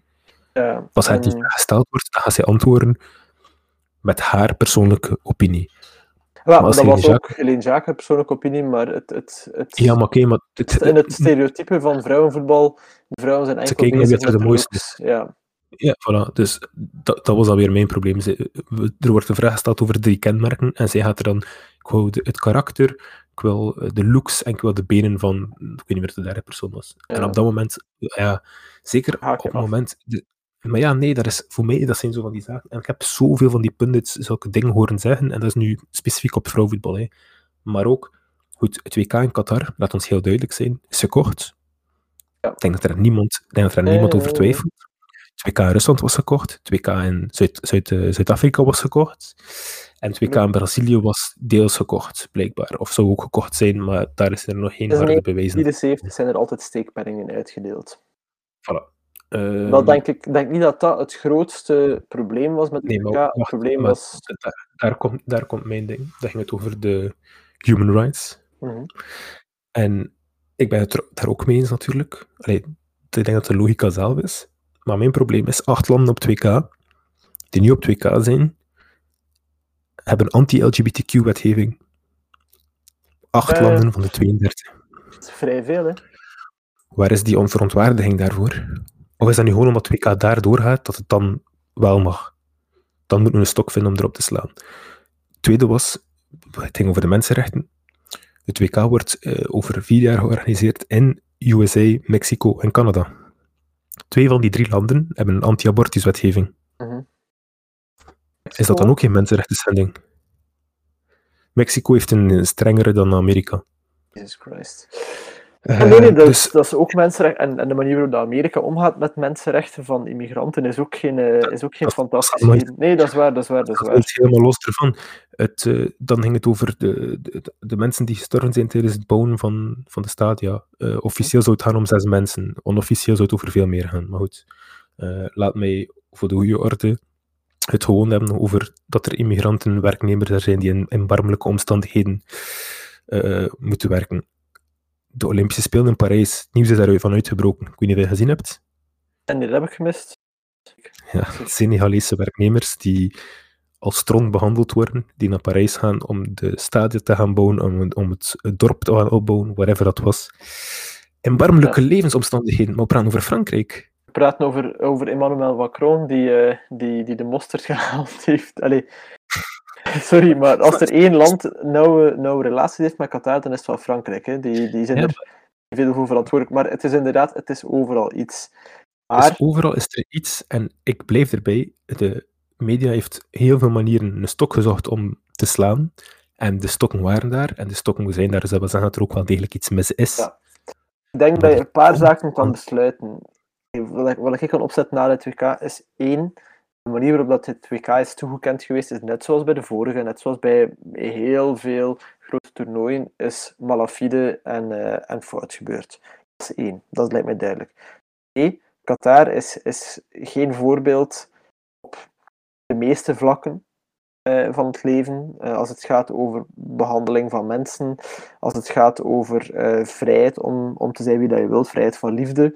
ja. Als haar die vraag gesteld wordt, dan gaat zij antwoorden met haar persoonlijke opinie. Ja, als dat Helene was ook Helene Jacques een persoonlijke opinie, maar het, het, het, Ja, maar oké, maar... Het, in het stereotype van vrouwenvoetbal, de vrouwen zijn enkel kijken wie bezig het met de mooiste. Ja. Ja, voilà. Dus dat, dat was alweer mijn probleem. Ze- Er wordt een vraag gesteld over drie kenmerken en zij gaat er dan... Ik de- het karakter, ik wil eh, de looks en ik wil de benen van... Ik weet niet meer de derde persoon was. En op dat moment... Ja, zeker op het moment... De, maar ja, nee, dat is, voor mij dat zijn zo van die zaken. En ik heb zoveel van die pundits zulke dingen horen zeggen. En dat is nu specifiek op vrouwenvoetbal. Hè. Maar ook, goed, het WK in Qatar, laat ons heel duidelijk zijn, is gekocht. Ja. Ik denk dat er niemand, denk dat er niemand over nee. twijfelt. Het WK in Rusland was gekocht. Het WK in Zuid- Zuid- eh, Zuid-Afrika was gekocht. En het WK Ja. in Brazilië was deels gekocht, blijkbaar. Of zou ook gekocht zijn, maar daar is er nog geen Dus harde nee, bewijzen. 74 zijn er altijd steekpenningen uitgedeeld. Voilà. Ehm, Dat denk ik denk niet dat dat het grootste probleem was met Nee, het maar probleem maar was... daar, daar, komt, daar komt mijn ding. Dat ging het over de human rights. Mhm. En ik ben het er daar ook mee eens natuurlijk. Allee, ik denk dat de logica zelf is. Maar mijn probleem is, acht landen op 2K, die nu op 2K zijn, hebben anti-LGBTQ-wetgeving. Acht Eh. landen van de 32. Dat is vrij veel, hè. Waar is die onverontwaardiging daarvoor? Of is dat nu gewoon omdat 2K daar doorgaat, dat het dan wel mag? Dan moeten we een stok vinden om erop te slaan. Het tweede was, het ging over de mensenrechten. Het WK wordt eh, over vier jaar georganiseerd in USA, Mexico en Canada. Twee van die drie landen hebben een anti-abortuswetgeving. Mhm. Is dat dan ook geen mensenrechten schending? Mexico heeft een strengere dan Amerika. Jesus Christ. Eh, Ja, nee, nee, dat, dus dat is ook mensenrechten. En, en de manier waarop Amerika omgaat met mensenrechten van immigranten is ook geen, eh, is ook geen fantastisch. Nee, dat is waar, dat is waar, dat is waar. helemaal los ervan. Het, eh, dan ging het over de, de, de mensen die gestorven zijn tijdens het bouwen van, van de stadia. Officieel zou het gaan om zes mensen. Onofficieel zou het over veel meer gaan. Maar goed, laat mij voor de goede orde het gewoon hebben over dat er immigranten, werknemers er zijn die in erbarmelijke omstandigheden eh, moeten werken. De Olympische Spelen in Parijs, nieuws is daarvan uitgebroken. Ik weet niet of je dat gezien hebt. En die heb ik gemist. Ja, Senegalese werknemers die als stront behandeld worden, die naar Parijs gaan om de stadia te gaan bouwen, om, om het, het dorp te gaan opbouwen, whatever dat was. Erbarmelijke levensomstandigheden, maar we praten over Frankrijk. We praten over, over Emmanuel Macron, die, eh, die, die de mosterd gehaald heeft. Allee. Sorry, maar als er één land nauwe, nauwe relaties heeft met Qatar, dan is het wel Frankrijk. Hè. Die, die zijn Ja. er veel voor verantwoordelijk. Maar het is inderdaad, het is overal iets. Dus Maar, overal is er iets, en ik blijf erbij, de media heeft heel veel manieren een stok gezocht om te slaan, en de stokken waren daar, en de stokken zijn daar, dus dat wil zeggen dat er ook wel degelijk iets mis is. Ja. ik denk dat je een paar zaken kan besluiten. Wat ik, wat ik kan opzetten na het WK is één, de manier waarop dat het WK is toegekend geweest is net zoals bij de vorige, net zoals bij heel veel grote toernooien, is malafide en, eh, en fout gebeurd. Dat is één, dat lijkt mij duidelijk. Twee, Qatar is, is geen voorbeeld op de meeste vlakken eh, van het leven, eh, als het gaat over behandeling van mensen, als het gaat over vrijheid om, om te zijn wie dat je wilt, vrijheid van liefde,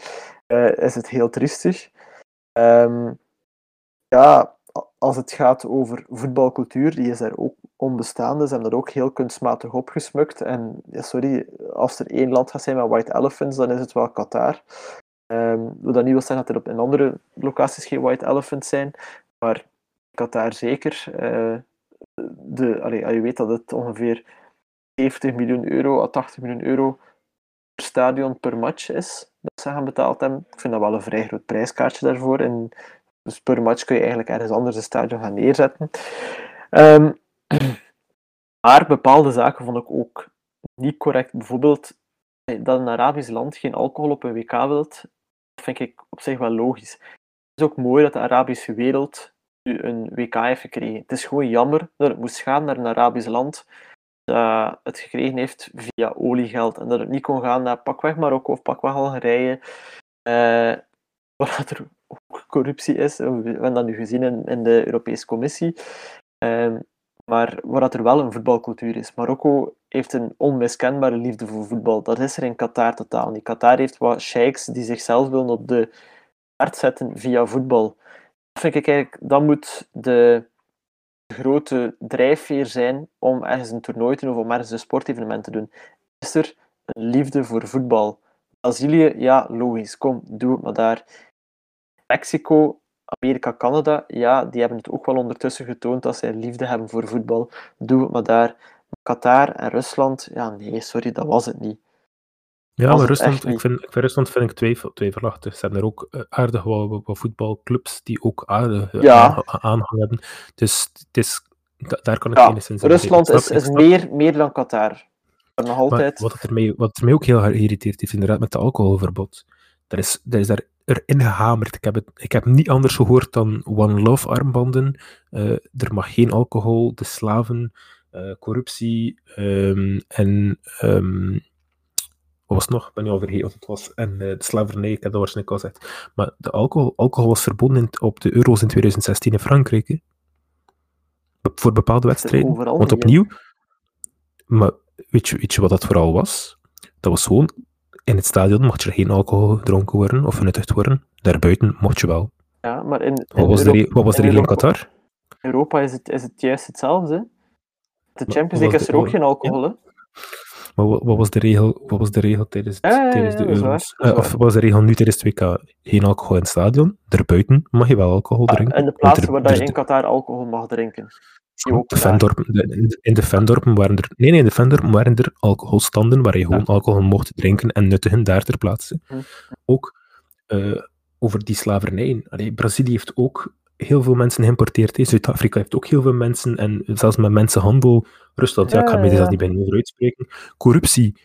is het heel triestig. Ehm, ja, als het gaat over voetbalcultuur, die is daar ook onbestaande. Ze hebben dat ook heel kunstmatig opgesmukt. En ja, sorry, als er één land gaat zijn met white elephants, dan is het wel Qatar. Ehm wat dat niet wil zeggen dat er op in andere locaties geen white elephants zijn, maar Qatar zeker. Eh, de, je weet dat het ongeveer 70 miljoen euro à 80 miljoen euro per stadion per match is, dat ze gaan betaald hebben. Ik vind dat wel een vrij groot prijskaartje daarvoor. En dus per match kun je eigenlijk ergens anders een stadion gaan neerzetten. Ehm, maar bepaalde zaken vond ik ook niet correct. Bijvoorbeeld eh, dat een Arabisch land geen alcohol op een WK wilt, dat vind ik op zich wel logisch. Het is ook mooi dat de Arabische wereld nu een WK heeft gekregen. Het is gewoon jammer dat het moest gaan naar een Arabisch land dat het gekregen heeft via oliegeld. En dat het niet kon gaan naar pakweg Marokko of pakweg Algerije, uh, waar er corruptie is. We hebben dat nu gezien in, de Europese Commissie. Uh, maar waar dat er wel een voetbalcultuur is. Marokko heeft een onmiskenbare liefde voor voetbal. Dat is er in Qatar totaal niet. Qatar heeft wat sheiks die zichzelf willen op de kaart zetten via voetbal. Dat vind ik eigenlijk, dat moet de grote drijfveer zijn om ergens een toernooi te doen of om ergens een sportevenement te doen. Is er een liefde voor voetbal? Brazilië, ja, logisch, kom, doe het maar daar. Mexico, Amerika, Canada, ja, die hebben het ook wel ondertussen getoond dat zij liefde hebben voor voetbal. Doe het maar daar. Qatar en Rusland, ja, nee, sorry, dat was het niet. Ja, maar Rusland, ik vind, ik vind Rusland vind ik twijfel, twijfelachtig. Ze hebben er ook uh, aardig wat, wat, voetbalclubs die ook aardig uh, ja. aanhang hebben. Dus het is, daar kan ik ja, enigszins Rusland is, is meer, meer dan Qatar. Maar nog altijd. Maar wat, er mij, wat er mij ook heel geïrriteerd heeft, inderdaad, met het alcoholverbod. Dat is, dat is daar erin gehamerd. Ik heb, het, ik heb niet anders gehoord dan One Love armbanden. Uh, er mag geen alcohol, de slaven, uh, corruptie um, en um, wat was het nog? Ik ben niet al vergeten wat het was. En uh, de slavernij, ik heb dat waarschijnlijk al gezegd. Maar de alcohol, alcohol was verboden in, op de euro's in 2016 in Frankrijk. Hè? Voor bepaalde wedstrijden. Want opnieuw, maar weet je, weet je wat dat vooral was? Dat was gewoon, in het stadion mocht je geen alcohol gedronken worden of genuttigd worden. Daarbuiten mocht je wel. Ja, maar in, wat, was de, wat was de regel in Qatar? Europa is het, is het juist hetzelfde. De Champions League is er ook geen alcohol? Maar wat, wat, was de regel, wat was de regel tijdens, tijdens de Euro's? Uh, of wat was de regel nu tijdens het WK? Geen alcohol in het stadion. Daarbuiten mag je wel alcohol ah, drinken. En de plaatsen waar je in Qatar alcohol mag drinken. De Vendorpen, de, in de Vendorpen waren er... Nee, nee, in de Vendorpen waren er alcoholstanden waar je gewoon alcohol mocht drinken en nuttigen daar ter plaatse. Hm. Ook uh, over die slavernij. Allee, Brazilië heeft ook heel veel mensen geïmporteerd. Zuid-Afrika heeft ook heel veel mensen, en zelfs met mensenhandel. Rusland, ja, ik ga me ja. niet bij over uitspreken. Corruptie.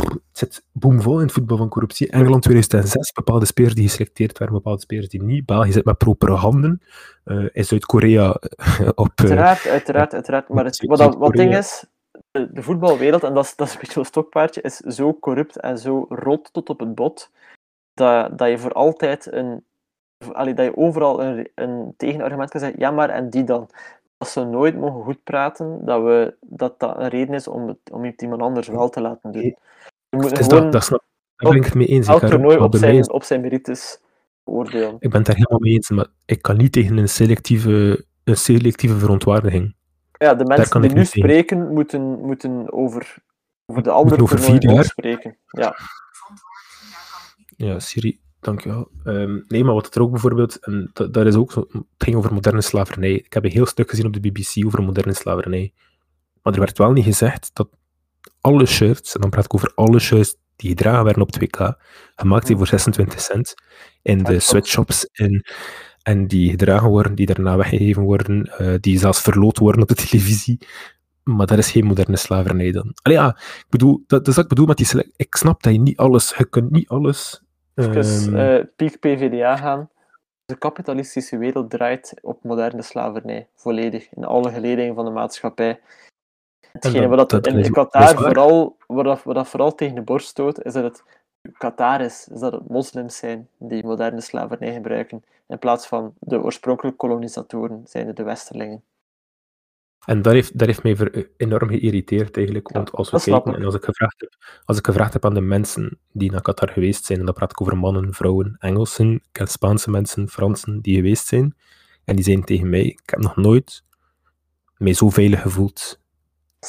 Het zit boomvol in het voetbal van corruptie. Engeland 2006, bepaalde spelers die geselecteerd werden, bepaalde spelers die niet. België zit met propere handen. Uh, in Zuid-Korea op... Uh, uiteraard, uiteraard, uiteraard. Maar het, wat, wat ding is, de, de, voetbalwereld, en dat is, dat is een beetje een stokpaardje, is zo corrupt en zo rot tot op het bot, dat, dat je voor altijd een allee, dat je overal een, een tegenargument kan zeggen, ja maar en die dan? Dat ze nooit mogen goed praten, dat, we, dat dat een reden is om, het, om iemand anders wel te laten doen. Je moet dus dat, dat, snap, daar ben ik het mee eens. Elk toernooi op zijn, op zijn merites oordelen. Ik ben het daar helemaal mee eens, maar ik kan niet tegen een selectieve, een selectieve verontwaardiging. Ja, de mensen die nu spreken, moeten, moeten over, over de andere over vier jaar spreken. Ja. Ja, Siri, Dankjewel. Um, nee, maar wat er ook bijvoorbeeld, en dat, dat, is ook zo, het ging over moderne slavernij. Ik heb een heel stuk gezien op de BBC over moderne slavernij. Maar er werd wel niet gezegd dat alle shirts, en dan praat ik over alle shirts die gedragen werden op 2K, gemaakt zijn voor 26 cent in de sweatshops in, en die gedragen worden, die daarna weggegeven worden, uh, die zelfs verloot worden op de televisie. Maar dat is geen moderne slavernij dan. Allee, ja, ik bedoel, dat, dat is wat ik bedoel met die Ik snap dat je niet alles, je kunt niet alles Even um, uh, piek PVDA gaan. De kapitalistische wereld draait op moderne slavernij, volledig, in alle geledingen van de maatschappij. Hetgene wat dat, in Qatar vooral, wat dat, dat vooral tegen de borst stoot, is dat het Qatar is, is dat het moslims zijn die moderne slavernij gebruiken, in plaats van de oorspronkelijke kolonisatoren, zijn de westerlingen. En dat heeft, dat heeft mij enorm geïrriteerd eigenlijk. Want als we kijken, en als ik, gevraagd heb, als ik gevraagd heb aan de mensen die naar Qatar geweest zijn, en dan praat ik over mannen, vrouwen, Engelsen, ik Spaanse mensen, Fransen die geweest zijn, en die zijn tegen mij, ik heb nog nooit mij zo veilig gevoeld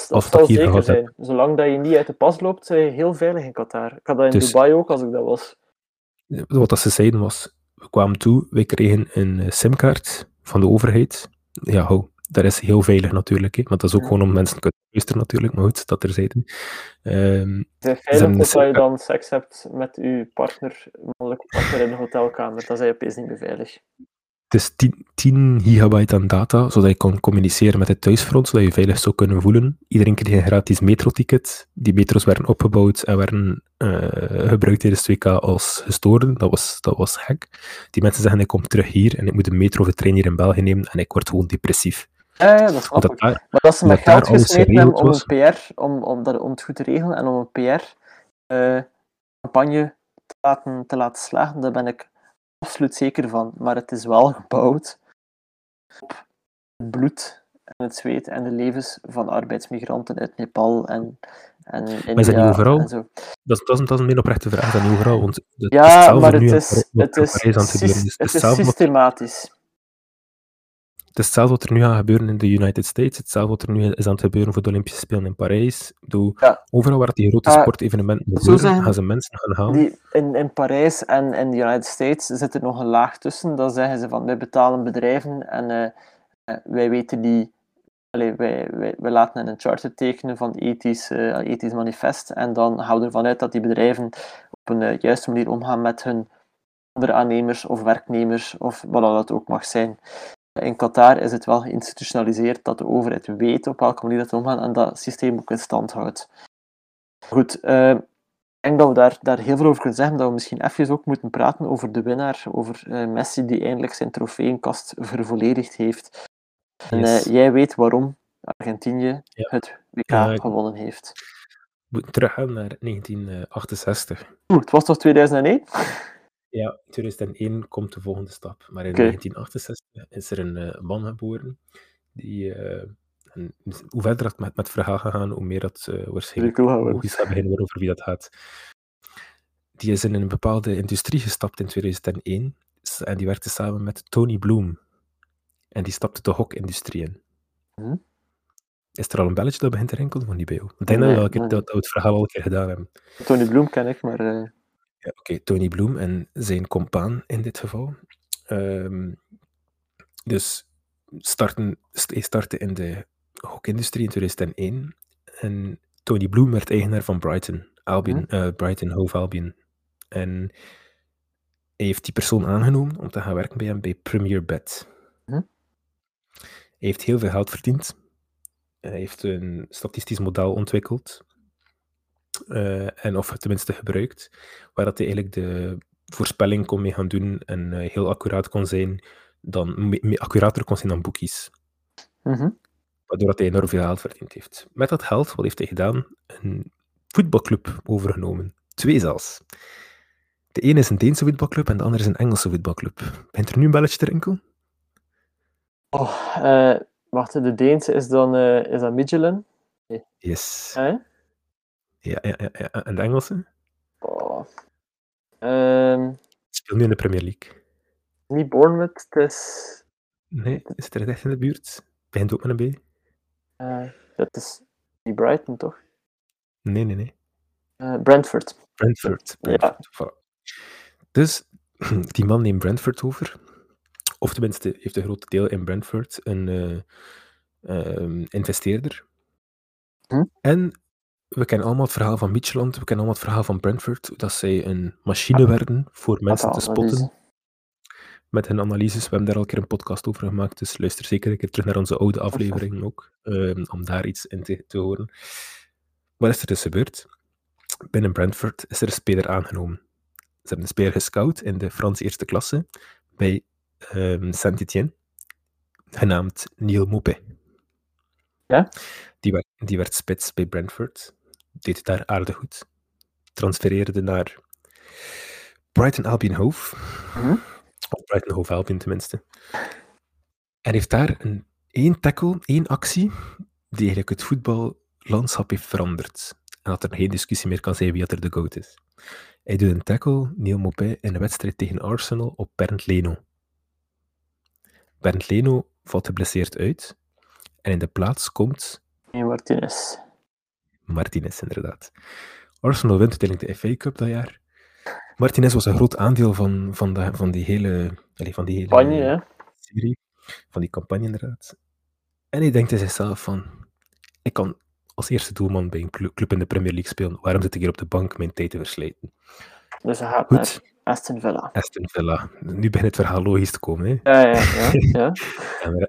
dat dat hier gehad zijn. Heb. Zolang dat je niet uit de pas loopt, ben je heel veilig in Qatar. Ik had dat in dus, Dubai ook, als ik dat was. Wat dat ze zeiden was, we kwamen toe, we kregen een simkaart van de overheid. Ja, hou, dat is heel veilig natuurlijk, hè, want dat is ook gewoon om mensen te kunnen luisteren natuurlijk, maar goed, dat er zijde. Um, het is veilig dat je dan seks hebt met je partner, mannelijke partner in de hotelkamer, zijn je opeens niet meer veilig. Het is 10, 10, gigabyte aan data, zodat je kan communiceren met het thuisfront, zodat je veilig zou kunnen voelen. Iedereen kreeg een gratis metroticket. Die metro's werden opgebouwd en werden uh, gebruikt tijdens 2K als gestoren. Dat was, dat was gek. Die mensen zeggen, ik kom terug hier en ik moet een metro of de trein hier in België nemen en ik word gewoon depressief. Ja, ja, dat snap ik. Maar dat ze met geld gesmeten hebben om, een PR, om, om, dat, om het goed te regelen en om een PR-campagne uh, te, laten, te laten slagen, daar ben ik absoluut zeker van. Maar het is wel gebouwd op het bloed en het zweet en de levens van arbeidsmigranten uit Nepal en, en India. Maar is dat niet overal? Dat, is, dat, is, dat is een meer oprechte vraag dan overal. Want het, ja, maar het is, het is, het is systematisch. Het is hetzelfde wat er nu gaat gebeuren in de United States, hetzelfde wat er nu is aan het gebeuren voor de Olympische Spelen in Parijs. Bedoel, Overal waar die grote sportevenementen gebeuren, gaan ze mensen gaan halen. Die, in, in Parijs en in de United States zit er nog een laag tussen. Dan zeggen ze van, wij betalen bedrijven en uh, wij weten die... Allee, wij, wij, wij laten een charter tekenen van ethisch, uh, ethisch manifest en dan houden we ervan uit dat die bedrijven op een uh, juiste manier omgaan met hun andere aannemers of werknemers of wat dat ook mag zijn. In Qatar is het wel geïnstitutionaliseerd dat de overheid weet op welke manier dat omgaan en dat systeem ook in stand houdt. Goed, uh, ik denk dat we daar, daar heel veel over kunnen zeggen, dat we misschien even ook moeten praten over de winnaar, over uh, Messi die eindelijk zijn trofeeënkast vervolledigd heeft. En uh, jij weet waarom Argentinië ja. het WK ja, gewonnen heeft. We moeten teruggaan naar 1968. Oeh, het was toch 2001? Ja, in 2001 komt de volgende stap. Maar in 1968 is er een uh, man geboren die... Uh, en hoe verder het met, met het verhaal gegaan, hoe meer dat uh, waarschijnlijk logisch gaat beginnen over wie dat gaat. Die is in een bepaalde industrie gestapt in 2001 en die werkte samen met Tony Bloom. En die stapte de hokindustrie in. Hm? Is er al een belletje dat begint te rinkelen van die bij jou? Ik denk dat, we dat, het verhaal al een keer gedaan hebben. Tony Bloom ken ik, maar... Ja, Oké, Tony Bloom en zijn compaan in dit geval. Um, dus starten, hij startte in de hokindustrie in 2001 en Tony Bloom werd eigenaar van Brighton, Albion, hm? uh, Brighton Hove Albion. En hij heeft die persoon aangenomen om te gaan werken bij hem bij Premier Bet. Hm? Hij heeft heel veel geld verdiend. Hij heeft een statistisch model ontwikkeld uh, en of tenminste gebruikt, waar dat hij eigenlijk de voorspelling kon mee gaan doen en uh, heel accuraat kon zijn, dan, me, accurater kon zijn dan boekies. Mm Waardoor dat hij enorm veel geld verdiend heeft. Met dat geld, wat heeft hij gedaan? Een voetbalclub overgenomen. Twee zelfs. De ene is een Deense voetbalclub en de andere is een Engelse voetbalclub. Bent er nu een belletje te rinkelen? Oh, uh, wacht, de Deense is dan is dat Midtjylland? Yes. Eh? Ja, ja, ja, ja. En de Engelse? Oh. Um, Speel nu in de Premier League. Niet Bournemouth, het is... Nee, is er echt in de buurt? Begint ook met een B? Uh, dat is niet Brighton, toch? Nee, nee, nee. Uh, Brentford. Brentford. Brentford. Ja. Dus die man neemt Brentford over. Of tenminste, heeft een groot deel in Brentford een uh, investeerder. Hm? En we kennen allemaal het verhaal van Micheland, we kennen allemaal het verhaal van Brentford, dat zij een machine werden voor mensen te spotten. Met hun analyses. We hebben daar al een keer een podcast over gemaakt, dus luister zeker een keer terug naar onze oude afleveringen ook, um, om daar iets in te, te, horen. Wat is er dus gebeurd? Binnen Brentford is er een speler aangenomen. Ze hebben een speler gescout in de Franse eerste klasse bij um, Saint-Étienne, genaamd Neil Mopé. Ja? Die werd, die werd spits bij Brentford deed het daar aardig goed. Transfereerde naar Brighton Albion Hove. Mhm. Of Brighton Hove Albion tenminste. En heeft daar een één tackle, één actie, die eigenlijk het voetballandschap heeft veranderd. En dat er geen discussie meer kan zijn wie er de goat is. Hij doet een tackle, Neil Maupay, in een wedstrijd tegen Arsenal op Bernd Leno. Bernd Leno valt geblesseerd uit. En in de plaats komt... Martinez. Martinez, inderdaad. Arsenal wint uiteindelijk de FA Cup dat jaar. Martinez was een groot aandeel van, van, de, van die hele, allez, van die hele campagne, serie. Van die campagne, inderdaad. En hij denkt in zichzelf van... Ik kan als eerste doelman bij een club in de Premier League spelen. Waarom zit ik hier op de bank mijn tijd te verslijten? Dus hij gaat Goed. naar Aston Villa. Aston Villa. Nu begint het verhaal logisch te komen. Hè? Ja, ja, ja. ja.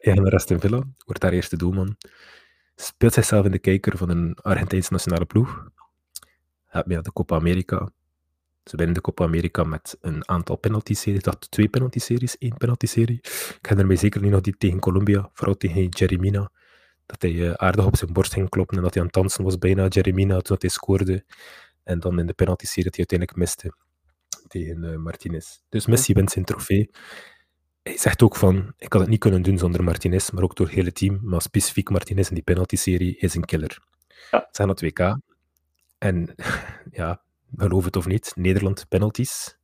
en naar Aston Villa, wordt daar eerste doelman speelt zichzelf in de kijker van een Argentijnse nationale ploeg. Naar de Copa America. Ze winnen de Copa America met een aantal penalty-series. Dat twee penalty-series, één penalty-serie. Ik ken ermee zeker niet nog die tegen Colombia, vooral tegen Jeremina. Dat hij uh, aardig op zijn borst ging kloppen en dat hij aan het dansen was bijna Jeremina toen hij scoorde. En dan in de penalty-serie dat hij uiteindelijk miste tegen uh, Martinez. Dus Messi wint zijn trofee. Hij zegt ook van, ik had het niet kunnen doen zonder Martinez, maar ook door het hele team. Maar specifiek Martinez in die penalty-serie is een killer. Ja. Zijn het WK. En ja, geloof het of niet, Nederland penalties.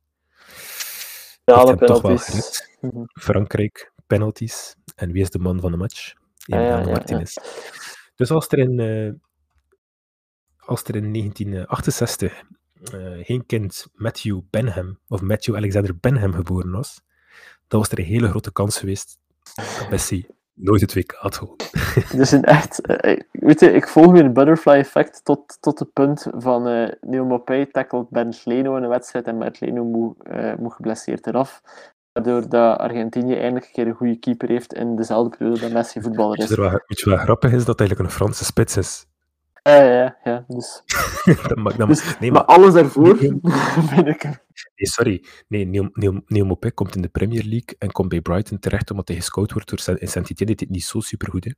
Ja, de penalties. Mhm. Frankrijk penalties. En wie is de man van de match? Emiliano ja, ja, Martinez. Dus als er in, uh, als er in 1968 uh, eh, geen kind Matthew Benham, of Matthew Alexander Benham geboren was, dan was er een hele grote kans geweest dat Messi nooit het WK had Dus in echt, uh, weet je, ik volg weer het butterfly effect tot, tot het punt van uh, Neil Maupay tackelt Ben Leno in een wedstrijd en Ben Leno moet, uh, moet geblesseerd eraf. Waardoor dat Argentinië eindelijk een keer een goede keeper heeft in dezelfde periode dat Messi voetballer is. Weet je wat grappig is? Dat eigenlijk een Franse spits is. Ja, ja, ja. Dus, dat mag, dat dus, nee, maar, maar, alles daarvoor vind ik... Nee, sorry. Nee, Neil, Neil, Neil Mopé komt in de Premier League en komt bij Brighton terecht omdat hij gescout wordt door in Saint-Etienne. deed het niet zo supergoed, hè?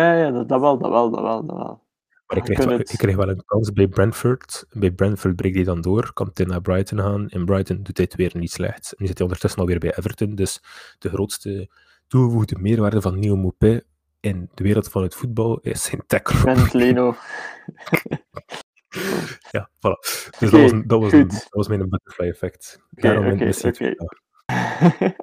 Ja, ja dat, dat, wel, dat wel, dat wel, dat wel. Maar ik kreeg, wel, ik kreeg wel een kans bij Brentford. Bij Brentford breekt hij dan door, kan hij naar Brighton gaan. In Brighton doet hij het weer niet slecht. Nu zit hij ondertussen alweer bij Everton. Dus de grootste toegevoegde meerwaarde van Neil Mopé in de wereld van het voetbal is zijn tackle. Brent Leno. ja, voilà. Dus dat, was, dat, was een, dat was mijn butterfly effect. Daarom okay, okay.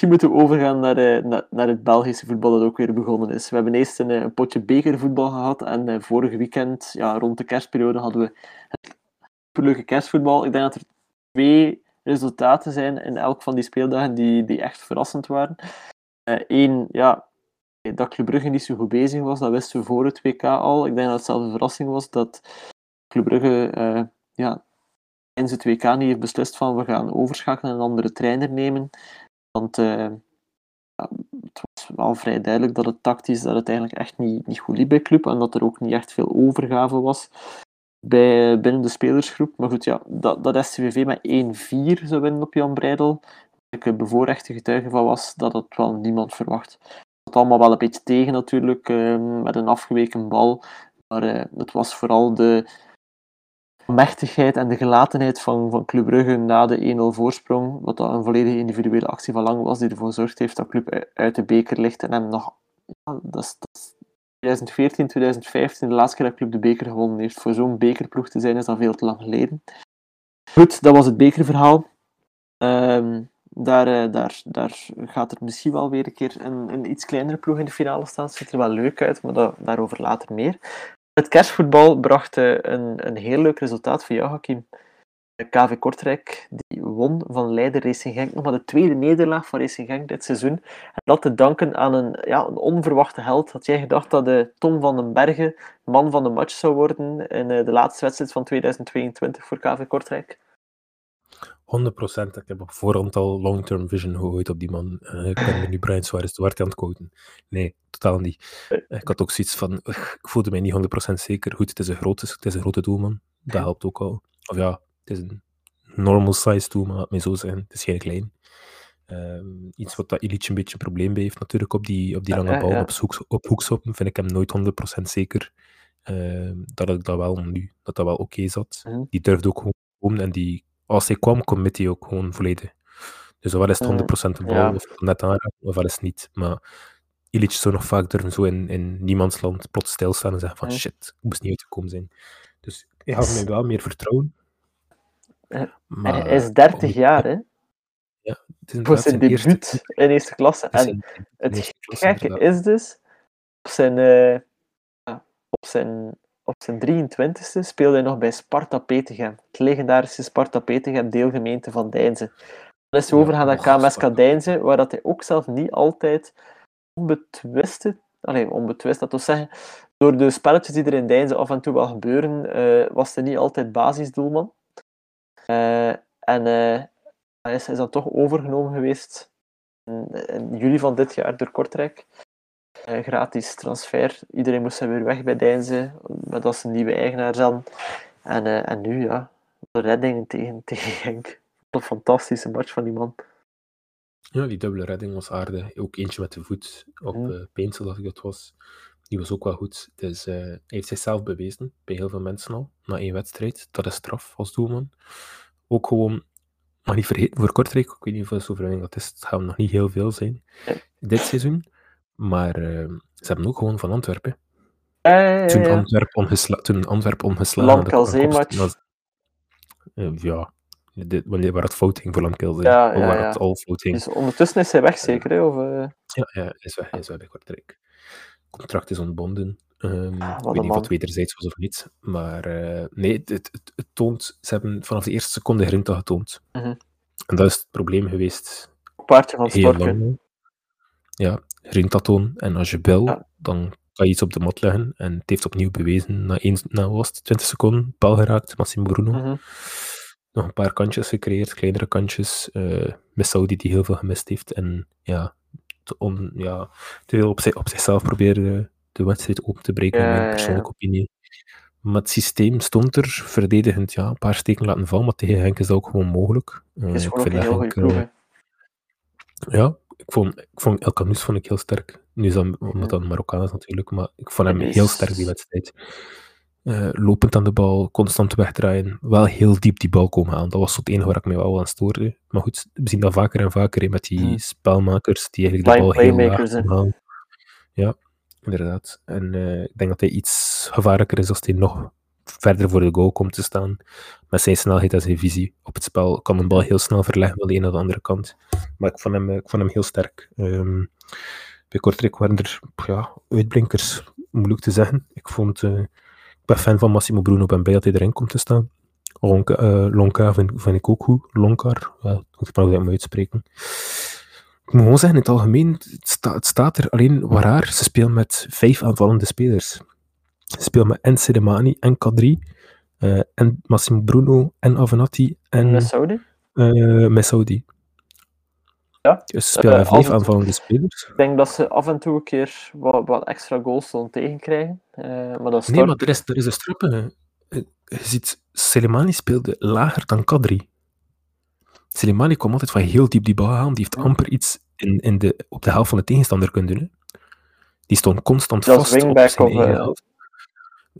Misschien moeten we overgaan naar, uh, naar, naar, het Belgische voetbal dat ook weer begonnen is. We hebben eerst een, een potje bekervoetbal gehad en uh, vorige weekend, ja, rond de kerstperiode, hadden we het superleuke kerstvoetbal. Ik denk dat er twee resultaten zijn in elk van die speeldagen die, die echt verrassend waren. Eén, uh, ja, dat Club Brugge niet zo goed bezig was, dat wisten we voor het WK al. Ik denk dat het zelf een verrassing was dat Club Brugge uh, ja, in het niet heeft beslist van we gaan overschakelen en een andere trainer nemen. Want ja, het was wel vrij duidelijk dat het tactisch dat het eigenlijk echt niet, niet goed liep bij Club en dat er ook niet echt veel overgave was bij, binnen de spelersgroep. Maar goed, ja, dat, dat SCVV met 1-4 zou winnen op Jan Breidel, ik bevoorrechte getuige van was, dat had wel niemand verwacht het allemaal wel een beetje tegen natuurlijk, ehm, met een afgeweken bal. Maar het was vooral de mechtigheid en de gelatenheid van, van Club Brugge na de 1-0 voorsprong, wat een volledige individuele actie van Lang was, die ervoor zorgt heeft dat Club uit de beker ligt en hem nog... Ja, dat is, dat is 2014, 2015, de laatste keer dat Club de beker gewonnen heeft. Voor zo'n bekerploeg te zijn is dat veel te lang geleden. Goed, dat was het bekerverhaal. Um, daar, eh, daar, daar gaat er misschien wel weer een keer een, iets kleinere ploeg in de finale staan. Ziet er wel leuk uit, maar daarover later meer. Het kerstvoetbal bracht eh, een, een heel leuk resultaat voor jou, Hakim. KV Kortrijk die won van leider Racing Genk. Nog maar de tweede nederlaag van Racing Genk dit seizoen. En dat te danken aan een, ja, een onverwachte held. Had jij gedacht dat de Tom van den Bergen man van de match zou worden in eh, de laatste wedstrijd van 2022 voor KV Kortrijk? 100%. Ik heb op voorhand al long-term vision gegooid op die man. Uh, ik ben nu Brian Suarez te hard aan het quoten. Nee, totaal niet. Uh, ik had ook zoiets van, uh, ik voelde mij niet 100% zeker. Goed, het is een grote, het is een grote doelman. Dat helpt ook al. Of ja, het is een normal size doelman, laat mij zo zeggen. Het is geen klein. Um, iets wat dat Illich een beetje een probleem bij heeft natuurlijk op die, op die lange ja, bal, ja. op, hoeks, op hoeksoppen, vind ik hem nooit 100% zeker. Uh, dat ik dat wel nu, dat dat wel oké okay zat. -hmm. Die durfde ook gewoon komen en die als hij kwam, commit hij ook gewoon volledig. Dus ofwel is het 100% de bal, ja. of net aanraken, ofwel is het niet. Maar Illich zou nog vaak durven zo in, in niemands land plots stilstaan en zeggen van shit, ik moest niet uitgekomen zijn. Dus hij gaf mij wel meer vertrouwen. Maar, hij is 30 jaar, hè? Ja, het is voor zijn, debuut eerste, in eerste klasse. En het gekke is dus, op zijn, uh, op zijn op zijn 23e speelde hij nog bij Sparta Petegem, het legendarische Sparta Petegem, deelgemeente van Deinze. Dan is hij overgegaan naar KMSK Deinze, waar dat hij ook zelf niet altijd onbetwiste, alleen onbetwist, dat wil zeggen, door de spelletjes die er in Deinze af en toe wel gebeuren, uh, was hij niet altijd basisdoelman. Uh, en uh, hij is, is dan toch overgenomen geweest in, in juli van dit jaar door Kortrijk. Uh, gratis transfer. Iedereen moest weer weg bij Deinze, met als een nieuwe eigenaar dan. En, uh, en nu, ja, de reddingen tegen, tegen Genk. Een fantastische match van die man. Ja, die dubbele redding was aardig. Ook eentje met de voet op Mhm. uh, Peensel, dat ik dat was. Die was ook wel goed. Dus uh, hij heeft zichzelf bewezen, bij heel veel mensen al, na één wedstrijd. Dat is straf als doelman. Ook gewoon, mag niet vergeten, voor Kortrijk, ik weet niet hoeveel overwinning dat is, het gaan nog niet heel veel zijn dit seizoen. Maar uh, ze hebben ook gewoon van Antwerpen. Ja, ja, ja, Toen, ja. Antwerp ongesla toen Antwerp ongeslagen Lamkelzee-match. eh, ja, dit, wanneer waar het fout ging voor Lamkelzee. Ja, ja, waar ja. het al fout ging. Dus ondertussen is hij weg, zeker? Hè? Of, eh, Ja, ja, hij is weg, hij is weg bij Kortrijk. contract is ontbonden. Ehm, ik wat weet niet of man. het wederzijds was of niet. Maar eh, nee, het, het, het, het toont... Ze hebben vanaf de eerste seconde Grinta getoond. Mhm. En dat is het probleem geweest paardje van Storken. Ja, Grinta toon. En als je Ja. dan kan je iets op de mat leggen. En het heeft opnieuw bewezen. Na, één, na was het, 20 seconden, paal geraakt, Massimo Bruno. Mhm. Nog een paar kantjes gecreëerd, kleinere kantjes. met Saudi die heel veel gemist heeft. En ja, te, on, ja, te veel op, zich, op zichzelf probeerde de wedstrijd open te breken, Ja, mijn ja. persoonlijke opinie. Maar het systeem stond er, verdedigend, ja, een paar steken laten vallen, maar tegen Henk is dat ook gewoon mogelijk. Het is ik gewoon vind een heel Henk, ja, ik vond, ik vond El Canoes vond ik heel sterk. Nu is dat omdat dat een Marokkaan is natuurlijk, maar ik vond hem heel sterk die wedstrijd. Eh, lopend aan de bal, constant wegdraaien, wel heel diep die bal komen aan. Dat was het enige waar ik mij wel aan stoorde. Maar goed, we zien dat vaker en vaker met die Mhm. spelmakers die eigenlijk de bal heel laag halen. Ja, inderdaad. En eh, ik denk dat hij iets gevaarlijker is als hij nog verder voor de goal komt te staan. Met zijn snelheid en zijn visie op het spel kan een bal heel snel verleggen van de ene naar de andere kant. Maar ik vond hem, eh, ik vond hem heel sterk. Ehm, bij Kortrijk waren er ja, uitblinkers, moeilijk te zeggen. Ik, vond, eh, ik ben fan van Massimo Bruno, ben blij dat hij erin komt te staan. Lonka, Lonka vind, ik ook goed. Lonkar, ik ik hem uitspreken. Ik moet gewoon zeggen, in het algemeen, het, sta- het staat er alleen wat raar. Ze spelen met vijf aanvallende spelers. Ze spelen met en Sedemani en Kadri, eh, en Massimo Bruno en Avenatti en Met Saudi? eh met Saudi. Ja, Dus ze spelen eh, vijf toe- aanvallende spelers. Ik denk dat ze af en toe een keer wat, wat extra goals zullen tegenkrijgen. Eh, maar dat Nee, maar er is, er is een strappe. eh, Je ziet, Selemani speelde lager dan Kadri. Selemani kwam altijd van heel diep die bal aan. Die heeft amper iets in, in de, op de helft van de tegenstander kunnen doen. Hè. Die stond constant Dat vast op zijn of, eh, helft.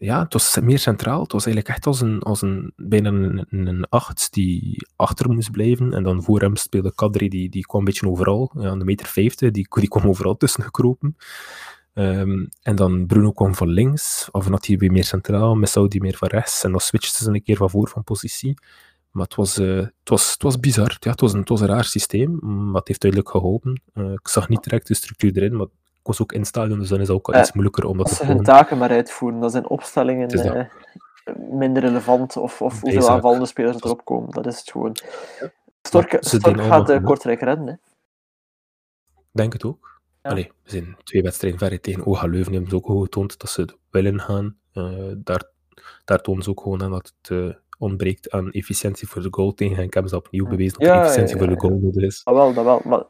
Ja, het was meer centraal. Het was eigenlijk echt als een, als een bijna een, acht die achter moest blijven. En dan voor hem speelde Kadri, die, die kwam een beetje overal. Ja, aan de meter 50, die, die kwam overal tussen gekropen. Ehm, en dan Bruno kwam van links, of had hij weer meer centraal, Messaudi meer van rechts. En dan switchten ze een keer van voor van positie. Maar het was, eh, het was, het was bizar. Ja, het, was een, het raar systeem, maar het heeft duidelijk geholpen. Eh, ik zag niet direct de structuur erin, maar ik was ook in het stadion, dus dan is het ook al iets moeilijker om dat Als te ze hun volgen. taken maar uitvoeren, dan zijn opstellingen Het dat. eh, minder relevant of, of hoeveel Bijzaak. aanvallende spelers er erop komen. Dat is het gewoon. Stork, Stork gaat goed. Kortrijk redden. Hè. Ik denk het ook. Ja. Allee, we zijn twee wedstrijden ver tegen OHA Leuven. Die hebben ze ook getoond dat ze willen gaan. Eh, daar, daar tonen ze ook gewoon aan dat het eh, ontbreekt aan efficiëntie voor de goal. Tegen Henk hebben ze opnieuw bewezen dat Ja, er efficiëntie ja, voor de goal nodig is. Dat wel, dat wel. Maar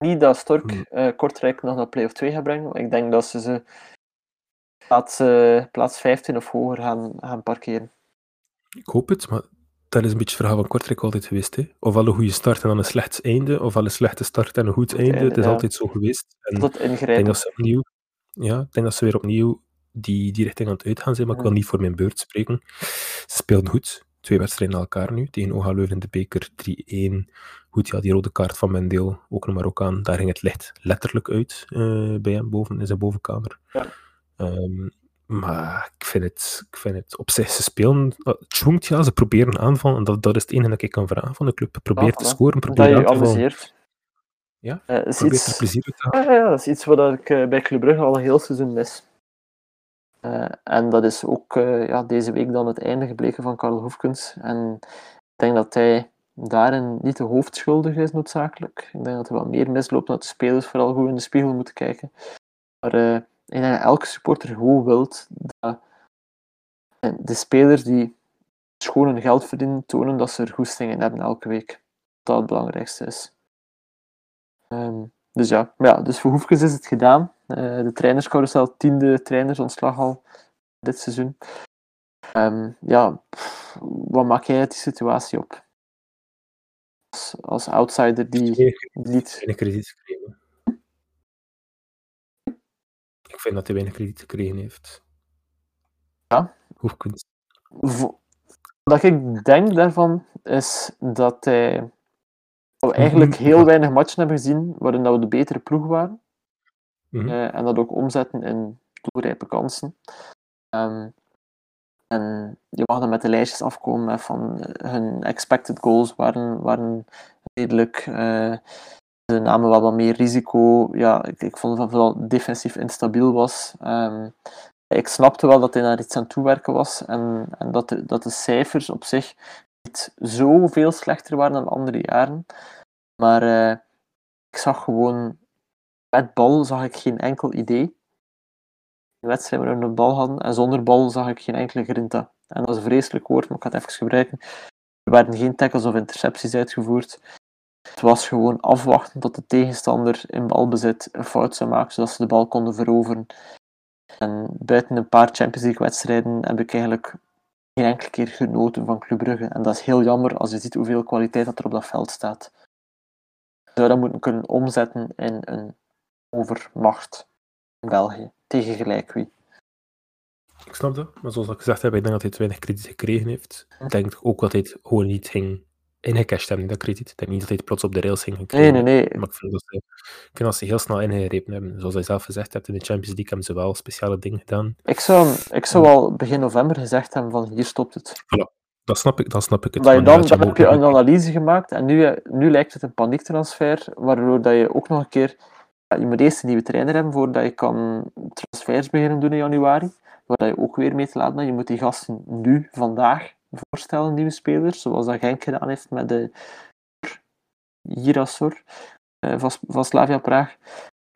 niet dat Stork eh, Kortrijk nog naar play-off 2 gaat brengen. Ik denk dat ze ze plaats, eh, plaats 15 of hoger gaan, gaan parkeren. Ik hoop het, maar dat is een beetje het verhaal van Kortrijk altijd geweest. Hè? Ofwel een goede start en dan een slecht einde, ofwel een slechte start en een goed einde. einde, Het is ja. altijd zo geweest. En Tot ik denk ingrijpen. dat ze opnieuw, ja, ik denk dat ze weer opnieuw die, die richting aan het uitgaan zijn, maar ik wil niet voor mijn beurt spreken. Ze speelden goed. Twee wedstrijden na elkaar nu. Tegen OHA Leuven in de beker 3-1. Goed, ja, die rode kaart van Mendeel, ook een Marokkaan, daar ging het licht letterlijk uit eh, bij hem boven, in zijn bovenkamer. Ja. Ehm, maar ik vind, het, ik vind het op zich, ze spelen, uh, het schwungt, ja, ze proberen aanvallen, en dat, dat is het enige dat ik kan vragen van de club. Probeer te scoren, Dat probeer je aan je te vallen. amuseert. Ja, Eh, is er iets, plezier uit te halen. Ja, ja, dat is iets wat ik eh, bij Club Brugge al een heel seizoen mis. Eh, en dat is ook eh, ja, deze week dan het einde gebleken van Karel Hoefkens. En ik denk dat hij daarin niet de hoofdschuldig is, noodzakelijk. Ik denk dat hij wel meer misloopt, dat de spelers vooral goed in de spiegel moeten kijken. Maar eh, ik elke supporter gewoon wilt dat de spelers die schoon geld verdienen, tonen dat ze er goesting in hebben elke week. Dat het belangrijkste is. Ehm, dus ja, ja, dus voor Hoefkes is het gedaan. Eh, de trainerscarousel, tiende trainersontslag al dit seizoen. Um, ja, wat maak jij uit die situatie op? Als, als outsider die niet... Weinig krediet gekregen. Ik vind dat hij weinig krediet gekregen heeft. Ja. Hoefkunst. Wat ik denk daarvan is dat hij we eigenlijk mhm. heel weinig matchen hebben gezien waarin dat we de betere ploeg waren. Mm -hmm. en dat ook omzetten in doelrijpe kansen. Um, en je mag dan met de lijstjes afkomen van eh, hun expected goals waren, waren redelijk. Uh, ze namen wel wat meer risico. Ja, ik, ik vond dat het vooral defensief instabiel was. Um, ik snapte wel dat hij naar iets aan toewerken was en, en dat, de, dat de cijfers op zich niet zoveel slechter waren dan andere jaren. Maar uh, ik zag gewoon, met bal zag ik geen enkel idee. De wedstrijd waar we een bal hadden, en zonder bal zag ik geen enkele grinta. En dat is een vreselijk woord, maar ik ga het even gebruiken. Er werden geen tackles of intercepties uitgevoerd. Het was gewoon afwachten tot de tegenstander in balbezit een fout zou maken, zodat ze de bal konden veroveren. En buiten een paar Champions League wedstrijden heb ik eigenlijk geen enkele keer genoten van Club Brugge. En dat is heel jammer als je ziet hoeveel kwaliteit dat er op dat veld staat zou dat moeten kunnen omzetten in een overmacht in België. Tegen gelijk wie. Ik snap dat, maar zoals ik gezegd heb, ik denk dat hij te weinig krediet gekregen heeft. Ik denk ook dat hij het gewoon niet ging ingecashed hebben, dat krediet. Ik denk niet dat hij het plots op de rails ging krijgen. Nee, nee, nee. Maar ik vind dat ze, ik vind dat ze heel snel ingegrepen hebben. Zoals hij zelf gezegd heeft, in de Champions League hebben ze wel speciale dingen gedaan. Ik zou, ik zou al begin november gezegd hebben van hier stopt het. Voilà. Dat snap ik, dat snap ik het. Dat je dan, dan heb je een analyse gemaakt en nu, nu lijkt het een paniektransfer, waardoor dat je ook nog een keer... Je moet eerst een nieuwe trainer hebben voordat je kan transfers beginnen doen in januari. Waar je ook weer mee te laten Je moet die gasten nu, vandaag, voorstellen, nieuwe spelers. Zoals dat Genk gedaan heeft met de Girasor uh, van, van Slavia Praag.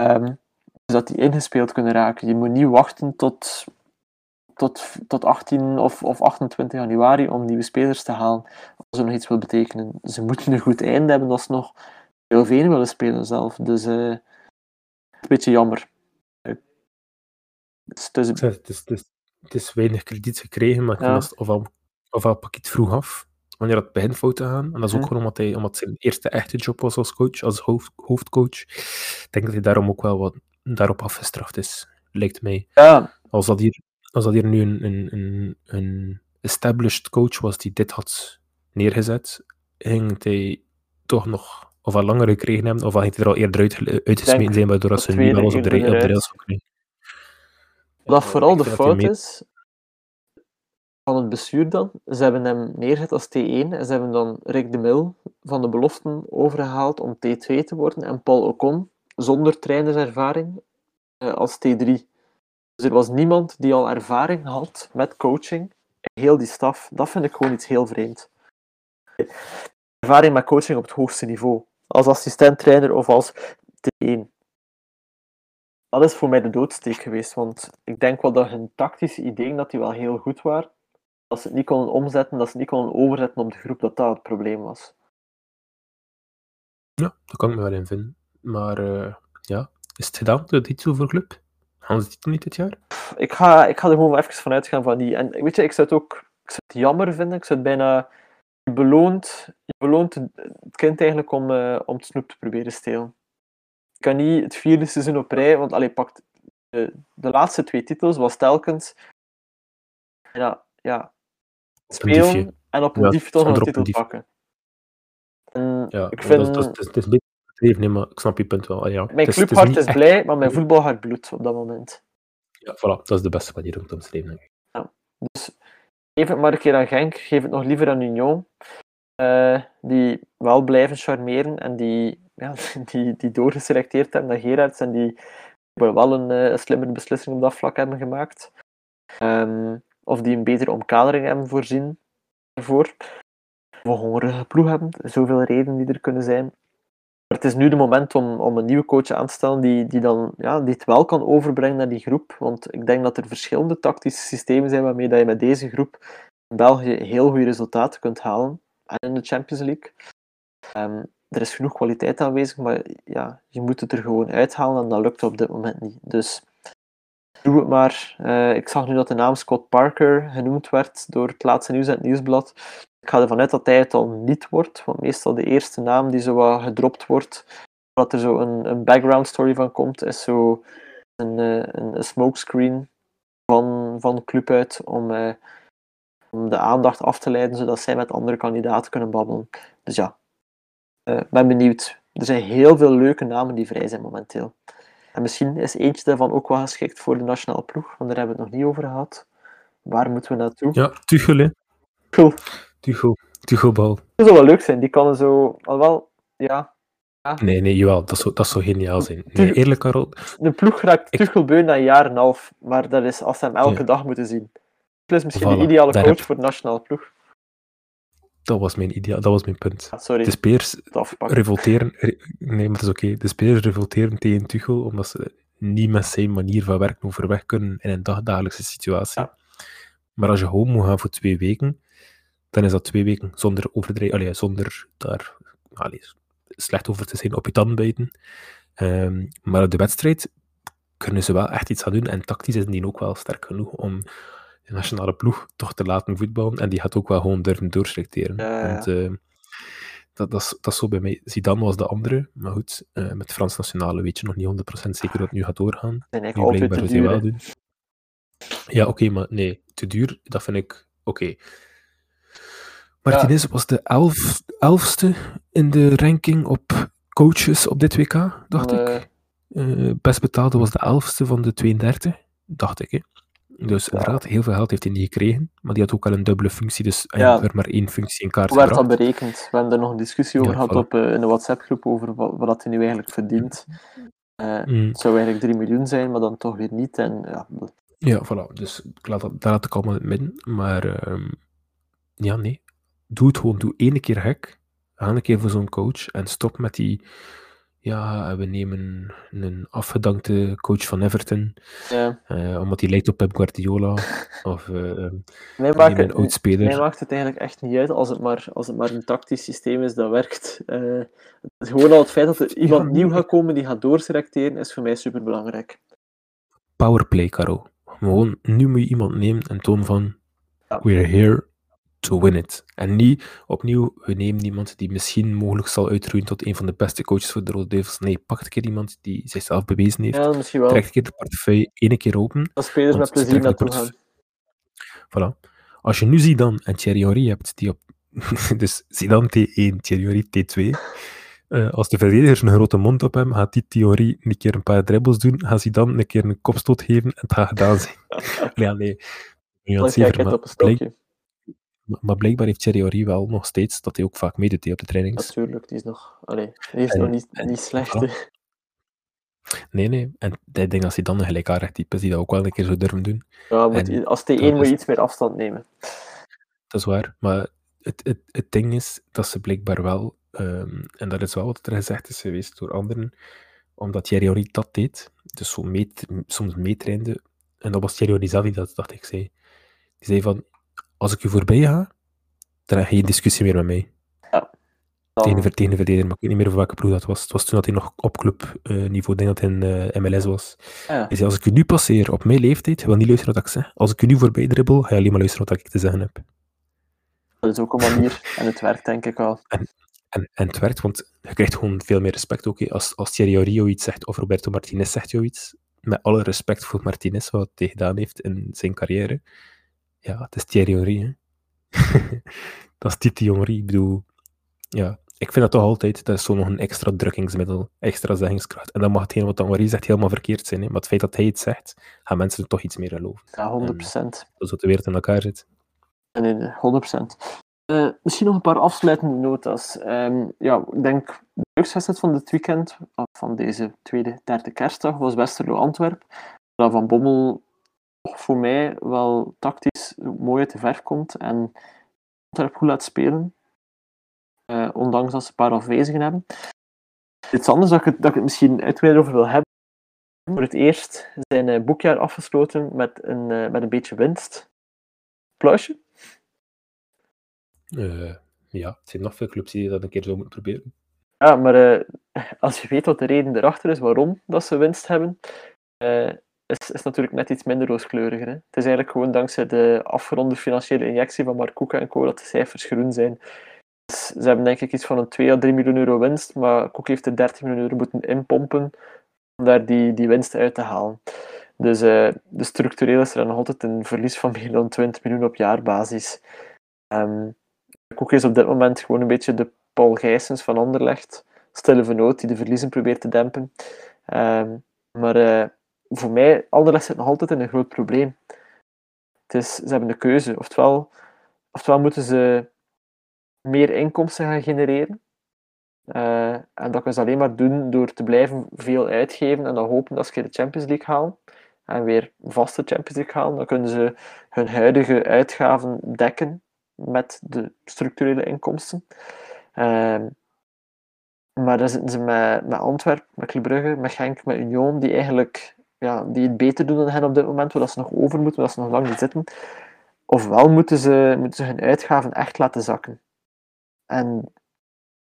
Um, dat die ingespeeld kunnen raken. Je moet niet wachten tot tot, tot 18 of, of 28 januari om nieuwe spelers te halen. Als er nog iets wil betekenen. Ze moeten een goed einde hebben als ze nog heel veel willen spelen zelf. Dus uh, een beetje jammer. Dus, dus... Het, is, het, is, het is weinig krediet gekregen, maar ja. of, al, of al pak het vroeg af wanneer het begint fout te gaan. En dat is ook gewoon omdat, hij, omdat zijn eerste echte job was als coach, als hoofd, hoofdcoach. Ik denk dat hij daarom ook wel wat daarop afgestraft is, lijkt mij. Ja. Als dat hier als dat hier nu een, een, een, een established coach was die dit had neergezet, ging hij toch nog of al langer gekregen hebben, of had hij er al eerder uit, uitgesmeten zijn, waardoor ze nu alles op de, op de rails kunnen. Wat vooral de fout is van het bestuur dan, ze hebben hem neergezet als T1 en ze hebben dan Rick de Mil van de beloften overgehaald om T2 te worden en Paul Ocon zonder trainerservaring eh, als T3. Dus er was niemand die al ervaring had met coaching. Heel die staf, dat vind ik gewoon iets heel vreemd. Ervaring met coaching op het hoogste niveau. Als assistent-trainer of als T1. Dat is voor mij de doodsteek geweest, want ik denk wel dat hun tactische ideeën dat die wel heel goed waren. Dat ze het niet konden omzetten, dat ze het niet konden overzetten op de groep, dat dat het probleem was. Ja, dat kan ik me wel in vinden. Maar uh, ja, is het gedaan, de titel voor club? Gaan ze het niet dit jaar? Ik ga, ik ga er gewoon even van uitgaan van die. En weet je, ik zou het ook ik zou het jammer vinden. Ik zou het bijna. Je beloont, je beloont het kind eigenlijk om, uh, om het snoep te proberen stelen. Je kan niet het vierde seizoen op rij, want allee, pakt de, de laatste twee titels was telkens. Ja, ja spelen en op een ja, dief toch een titel pakken. En ja, ik vind... dat, is, dat, is, nee, maar ik snap je punt wel. Ja. Mijn clubhart is, is, blij, maar mijn voetbalhart bloedt op dat moment. Ja, voilà, dat is de beste manier om te omschrijven, denk ik. Ja, dus geef het maar een keer aan Genk, geef het nog liever aan Union. Uh, die wel blijven charmeren en die, ja, die, die doorgeselecteerd hebben naar Gerards en die wel een, uh, een slimmere beslissing op dat vlak hebben gemaakt. Um, of die een betere omkadering hebben voorzien ervoor. Of een hongerige ploeg hebben. Zoveel redenen die er kunnen zijn het is nu de moment om, om een nieuwe coach aan te stellen die, die, dan, ja, die het wel kan overbrengen naar die groep. Want ik denk dat er verschillende tactische systemen zijn waarmee dat je met deze groep in België heel goede resultaten kunt halen. En in de Champions League. Um, er is genoeg kwaliteit aanwezig, maar ja, je moet het er gewoon uithalen en dat lukt op dit moment niet. Dus doe het maar. Uh, ik zag nu dat de naam Scott Parker genoemd werd door het laatste nieuws en het nieuwsblad. Ik ga ervan uit dat hij het al niet wordt, want meestal de eerste naam die zo wat gedropt wordt, dat er zo een, een background story van komt, is zo een, een, een smokescreen van, van de club uit om, uh, om de aandacht af te leiden, zodat zij met andere kandidaten kunnen babbelen. Dus ja, uh, ben benieuwd. Er zijn heel veel leuke namen die vrij zijn momenteel. En misschien is eentje daarvan ook wel geschikt voor de nationale ploeg, want daar hebben we het nog niet over gehad. Waar moeten we naartoe? Ja, Tuchel, hè. Cool. Tuchel. Tuchelbal. Dat zou wel leuk zijn. Die kan zo... Al wel, ja... ja. Nee, nee, jawel. Dat zou, dat zou geniaal zijn. Nee, eerlijk, Karel. De ploeg raakt ik... Tuchel beu na een jaar en half, maar dat is als ze hem elke ja. dag moeten zien. Plus misschien voilà, de ideale coach heb... voor de nationale ploeg. Dat was mijn ideaal, dat was mijn punt. Ah, sorry. De spelers revolteren... Nee, maar dat is oké. Okay. De spelers revolteren tegen Tuchel omdat ze niet met zijn manier van werken overweg kunnen in een dagdagelijkse situatie. Ja. Maar als je home moet gaan voor twee weken, dan is dat twee weken zonder overdrijven, zonder daar allee, slecht over te zijn op je tanden bijten. Um, maar op de wedstrijd kunnen ze wel echt iets gaan doen. En tactisch is die ook wel sterk genoeg om de nationale ploeg toch te laten voetballen. En die gaat ook wel gewoon durven doorselecteren. Ja, ja. Want, uh, dat, dat, is, dat is zo bij mij. Zidane was de andere. Maar goed, uh, met de Frans Nationale weet je nog niet 100% zeker dat het nu gaat doorgaan. En ik nu blijkbaar het wel doen. Ja, oké, okay, maar nee, te duur, dat vind ik oké. Okay. Martinez ja. was de elf, elfste in de ranking op coaches op dit WK, dacht nee. ik. Uh, best betaalde was de elfste van de 32, dacht ik. Hè. Dus inderdaad, heel veel geld heeft hij niet gekregen, maar die had ook al een dubbele functie, dus hij Ja. had er maar één functie in kaart Hoe werd dat berekend? We hebben er nog een discussie over gehad voilà. op, eh, in de WhatsApp-groep over wat, wat hij nu eigenlijk verdient. Mm. Het zou eigenlijk 3 miljoen zijn, maar dan toch weer niet. En, ja, Ja, voilà. Dus ik laat dat, daar laat ik allemaal in het midden. Maar ehm, ja, nee. Doe het gewoon. Doe één keer gek. Ga een keer voor zo'n coach. En stop met die... Ja, we nemen een afgedankte coach van Everton. ja. eh, omdat hij lijkt op Pep Guardiola. of eh, ehm, Mij, we maakt nemen een het, oud speler. mij maakt het eigenlijk echt niet uit als het maar, als het maar een tactisch systeem is dat werkt. Eh, gewoon al het feit dat er iemand nieuw gaat komen die gaat doorselecteren, is voor mij superbelangrijk. Powerplay, Caro. Gewoon, nu moet je iemand nemen en toon van... Ja. We're here to win it. En niet opnieuw, we nemen iemand die misschien mogelijk zal uitgroeien tot een van de beste coaches voor de Rode Duivels. Nee, pak een keer iemand die zichzelf bewezen heeft. Ja, misschien wel. Trek een keer de portefeuille ene keer open. Dat spelers met plezier naartoe gaan. Voilà. Als je nu Zidane en Thierry Henry hebt, die op... dus Zidane T1, Thierry Henry T2. Eh, als de verdedigers een grote mond op hebben, gaat die Thierry een keer een paar dribbles doen, gaat Zidane een keer een kopstoot geven en het gaat gedaan zijn. ja, nee. Nu aan Dan het kijk zeven, het maar, op een blijk- stokje. Maar- blijkbaar heeft Thierry wel nog steeds dat hij ook vaak meedoet hè, op de trainings. Natuurlijk, die is nog, allee, die is En- nog niet, en- niet slecht. Nee, nee. En ik denk dat hij dan een gelijkaardig type is die dat ook wel een keer zou durven doen. Ja, En als T1 dat moet je is- iets meer afstand nemen. Dat is waar. Maar het, het, het ding is dat ze blijkbaar wel, ehm, en dat is wel wat er gezegd is geweest door anderen, omdat Thierry dat deed, dus zo meet, soms meetrainde, en dat was Thierry zelf die dat, dacht ik, zei. Die zei van, als ik u voorbij ga, dan heb je geen discussie meer met mij. Dan, Tegen, de ver- tegen de verdediger, maar ik weet niet meer voor welke ploeg dat was. Het was toen dat hij nog op clubniveau, ik denk dat hij in eh, MLS was. ja, Hij zei, als ik u nu passeer op mijn leeftijd, je wil niet luisteren wat ik zeg. Als ik u nu voorbij dribbel, ga je alleen maar luisteren wat ik te zeggen heb. dat is ook een manier. En het werkt denk ik wel. En, en het werkt, want je krijgt gewoon veel meer respect ook. Als, als Thierry Henry iets zegt, of Roberto Martinez zegt jou iets, met alle respect voor Martinez, wat hij gedaan heeft in zijn carrière. Ja, het is Thierry Henry, hè. dat is Titi Henry. Ik bedoel, ja, ik vind dat toch altijd, dat is zo nog een extra drukkingsmiddel, extra zeggingskracht. En dan mag hetgeen wat Henry zegt helemaal verkeerd zijn, hè. maar het feit dat hij het zegt, gaan mensen er toch iets meer geloven. Ja, 100%. Dat is wat de wereld in elkaar zit. Nee, nee, 100%. Eh, misschien nog een paar afsluitende nota's. Ehm, ja, ik denk de leukste wedstrijd van dit weekend, van deze tweede, derde kerstdag, was Westerlo Antwerp. Dat Van Bommel toch voor mij wel tactisch mooi uit de verf komt en Antwerp goed laat spelen. Eh, ondanks dat ze een paar afwezigen hebben. Iets anders dat ik, het, dat ik het misschien uitgebreider over wil hebben. Voor het eerst zijn eh, boekjaar afgesloten met een, eh, met een beetje winst. Applausje. Eh, ja, er zijn nog veel clubs die dat een keer zo moeten proberen. Ja, maar als je weet wat de reden erachter is waarom dat ze winst hebben, is, is natuurlijk net iets minder rooskleuriger. Hè. Het is eigenlijk gewoon dankzij de afgeronde financiële injectie van Mark Koeka en co. dat de cijfers groen zijn. Dus ze hebben denk ik iets van een 2 à 3 miljoen euro winst, maar Koek heeft er 13 miljoen euro moeten inpompen om daar die, die winst uit te halen. Dus uh, de structureel is er nog altijd een verlies van meer dan 20 miljoen op jaarbasis. Um, Koek is op dit moment gewoon een beetje de Paul Gijsens van Anderlecht, stille vernoot die de verliezen probeert te dempen. Um, maar uh, voor mij, Anderlecht zit nog altijd in een groot probleem. Het ze hebben de keuze. Oftewel, oftewel moeten ze meer inkomsten gaan genereren. Uh, en dat kunnen ze alleen maar doen door te blijven veel uitgeven en dan hopen dat ze de Champions League halen. En weer vaste Champions League halen. Dan kunnen ze hun huidige uitgaven dekken met de structurele inkomsten. Uh, maar dan zitten ze met, met Antwerpen, met Club Brugge, met Genk, met Union, die eigenlijk ja, die het beter doen dan hen op dit moment, waar ze nog over moeten, waar ze nog lang niet zitten. Ofwel moeten ze, moeten hun uitgaven echt laten zakken. En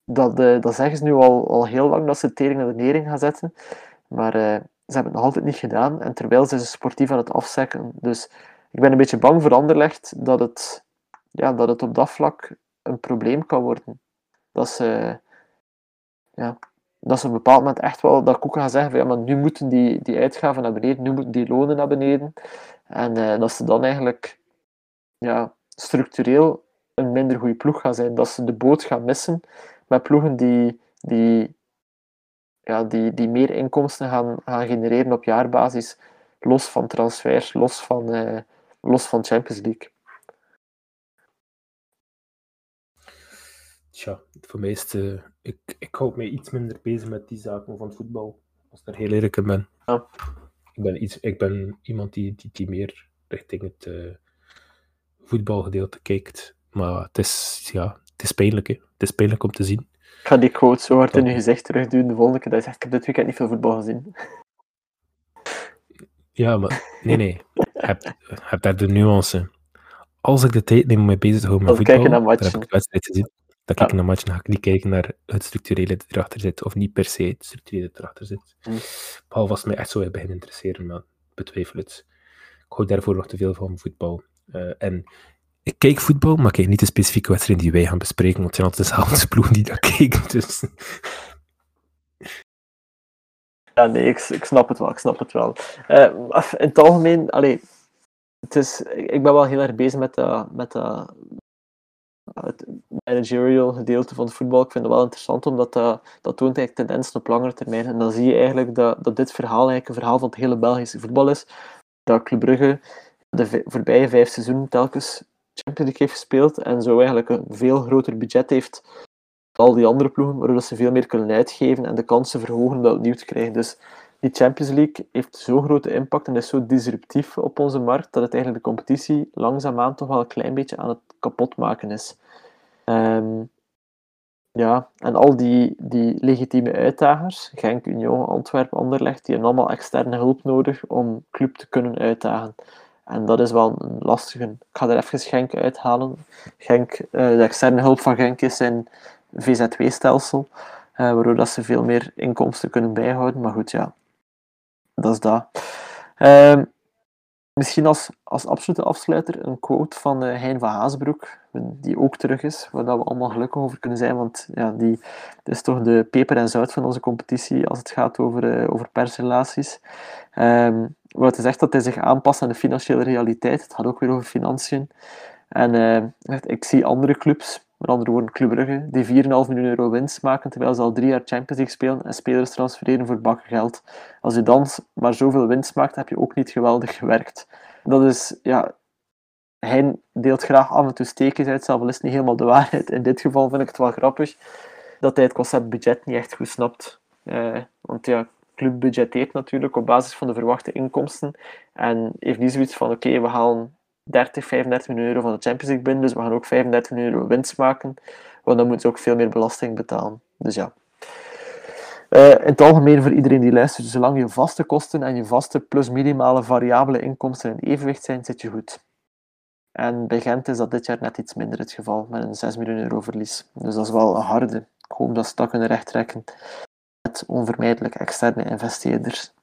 dat, uh, dat zeggen ze nu al, al heel lang, dat ze tering naar de nering gaan zetten. Maar uh, ze hebben het nog altijd niet gedaan. En terwijl ze sportief aan het afzekken. Dus ik ben een beetje bang voor Anderlecht dat het, ja, dat het op dat vlak een probleem kan worden. Dat ze, ja, dat ze op een bepaald moment echt wel dat Koeken gaan zeggen van ja, maar nu moeten die, die uitgaven naar beneden, nu moeten die lonen naar beneden. En uh, dat ze dan eigenlijk ja, structureel een minder goede ploeg gaan zijn. Dat ze de boot gaan missen met ploegen die, die, ja, die, die meer inkomsten gaan, gaan genereren op jaarbasis, los van transfers, los van, uh, los van Champions League. Tja, voor mij is het, uh, ik, ik houd mij iets minder bezig met die zaken van het voetbal, als ik daar heel eerlijk in ben. Ja. Ik, ben iets, ik ben iemand die, die, die meer richting het uh, voetbalgedeelte kijkt. Maar het is, ja, het is pijnlijk. Hè. Het is pijnlijk om te zien. Ik ga die quote zo hard in je gezicht terug doen de volgende keer dat je zegt, ik heb dit weekend niet veel voetbal gezien. Ja, maar nee, nee. heb, heb daar de nuance. Als ik de tijd neem om mij bezig te houden met voetbal, dan heb ik de wedstrijd gezien. Kijk ik naar matchen, ga ik niet kijken naar het structurele dat erachter zit, of niet per se het structurele dat erachter zit. Mm. Behalve als het mij echt zo beginnen interesseren, maar betwijfel het. Ik hou daarvoor nog te veel van voetbal. Uh, en ik kijk voetbal, maar kijk niet de specifieke wedstrijden die wij gaan bespreken, want het zijn altijd dezelfde ploegen die dat kijken. Dus. Ja, nee, ik, ik snap het wel, ik snap het wel. Uh, in het algemeen, allee, het is, ik ben wel heel erg bezig met, uh, met uh, het managerial gedeelte van het voetbal. Ik vind het wel interessant, omdat dat, dat toont eigenlijk tendensen op langere termijn. En dan zie je eigenlijk dat, dat dit verhaal eigenlijk een verhaal van het hele Belgische voetbal is. Dat Club Brugge de voorbije vijf seizoenen telkens Champions League heeft gespeeld en zo eigenlijk een veel groter budget heeft dan al die andere ploegen, waardoor ze veel meer kunnen uitgeven en de kansen verhogen dat opnieuw te krijgen. Dus die Champions League heeft zo'n grote impact en is zo disruptief op onze markt dat het eigenlijk de competitie langzaamaan toch wel een klein beetje aan het kapotmaken is. Um, ja, en al die, die legitieme uitdagers, Genk, Union, Antwerpen, Anderlecht, die hebben allemaal externe hulp nodig om club te kunnen uitdagen. En dat is wel een lastige. Ik ga er even Genk uithalen. Genk, uh, de externe hulp van Genk is zijn VZW-stelsel, uh, waardoor dat ze veel meer inkomsten kunnen bijhouden. Maar goed, ja, dat is dat. Uh, misschien als, als absolute afsluiter een quote van uh, Hein van Haasbroek, die ook terug is, waar we allemaal gelukkig over kunnen zijn, want ja, die is toch de peper en zout van onze competitie als het gaat over, uh, over persrelaties. Um, wat hij zegt dat hij zich aanpast aan de financiële realiteit. Het gaat ook weer over financiën. En uh, ik zie andere clubs, met andere woorden Club Brugge, die 4,5 miljoen euro winst maken, terwijl ze al drie jaar Champions League spelen en spelers transfereren voor bakken geld. Als je dan maar zoveel winst maakt, heb je ook niet geweldig gewerkt. Dat is, ja, hij deelt graag af en toe steekjes uit, zelf is niet helemaal de waarheid. In dit geval vind ik het wel grappig dat hij het concept budget niet echt goed snapt. Uh, want ja, club budgeteert natuurlijk op basis van de verwachte inkomsten en heeft niet zoiets van oké, we halen 30, 35 miljoen euro van de Champions League binnen, dus we gaan ook 35 miljoen euro winst maken, want dan moeten ze ook veel meer belasting betalen. Dus ja. Uh, in het algemeen voor iedereen die luistert, zolang je vaste kosten en je vaste plus minimale variabele inkomsten in evenwicht zijn, zit je goed. En bij Gent is dat dit jaar net iets minder het geval, met een 6 miljoen euro verlies. Dus dat is wel een harde. Ik hoop dat ze dat kunnen rechttrekken met onvermijdelijk externe investeerders.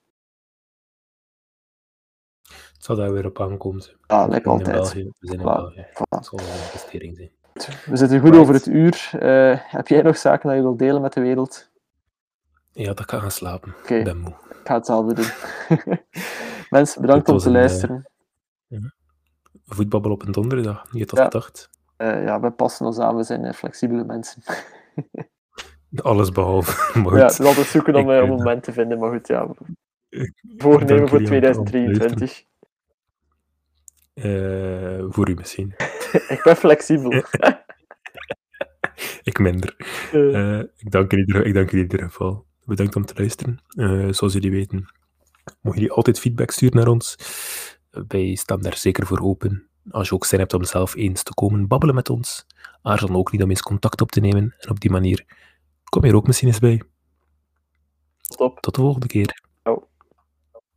Zal daar weer op aankomen. We zijn in altijd. België. We zijn in Voilà. België. Voilà. Dat zal een investering zijn. We zitten goed Right. over het uur. Eh, heb jij nog zaken dat je wilt delen met de wereld? Ja, dat kan gaan slapen. Oké. Ik ben moe. Ik ga hetzelfde doen. Mensen, bedankt om te een, eh, luisteren. Voetbabbel op een donderdag. Je had dat Ja. gedacht. Eh, ja, we passen ons aan, we zijn flexibele mensen. Alles behalve. Maar Ja, het is altijd zoeken om eh, een moment te vinden, maar goed, ja. Voornemen voor jullie om- om te 2023. Eh, voor u misschien. Ik ben flexibel. Ik minder. Eh, Eh, ik, dank ieder, ik dank in ieder geval. Bedankt om te luisteren. Zoals jullie weten, mogen jullie altijd feedback sturen naar ons. Wij staan daar zeker voor open. Als je ook zin hebt om zelf eens te komen babbelen met ons, aarzel dan ook niet om eens contact op te nemen. En op die manier kom je er ook misschien eens bij. Stop. Tot de volgende keer.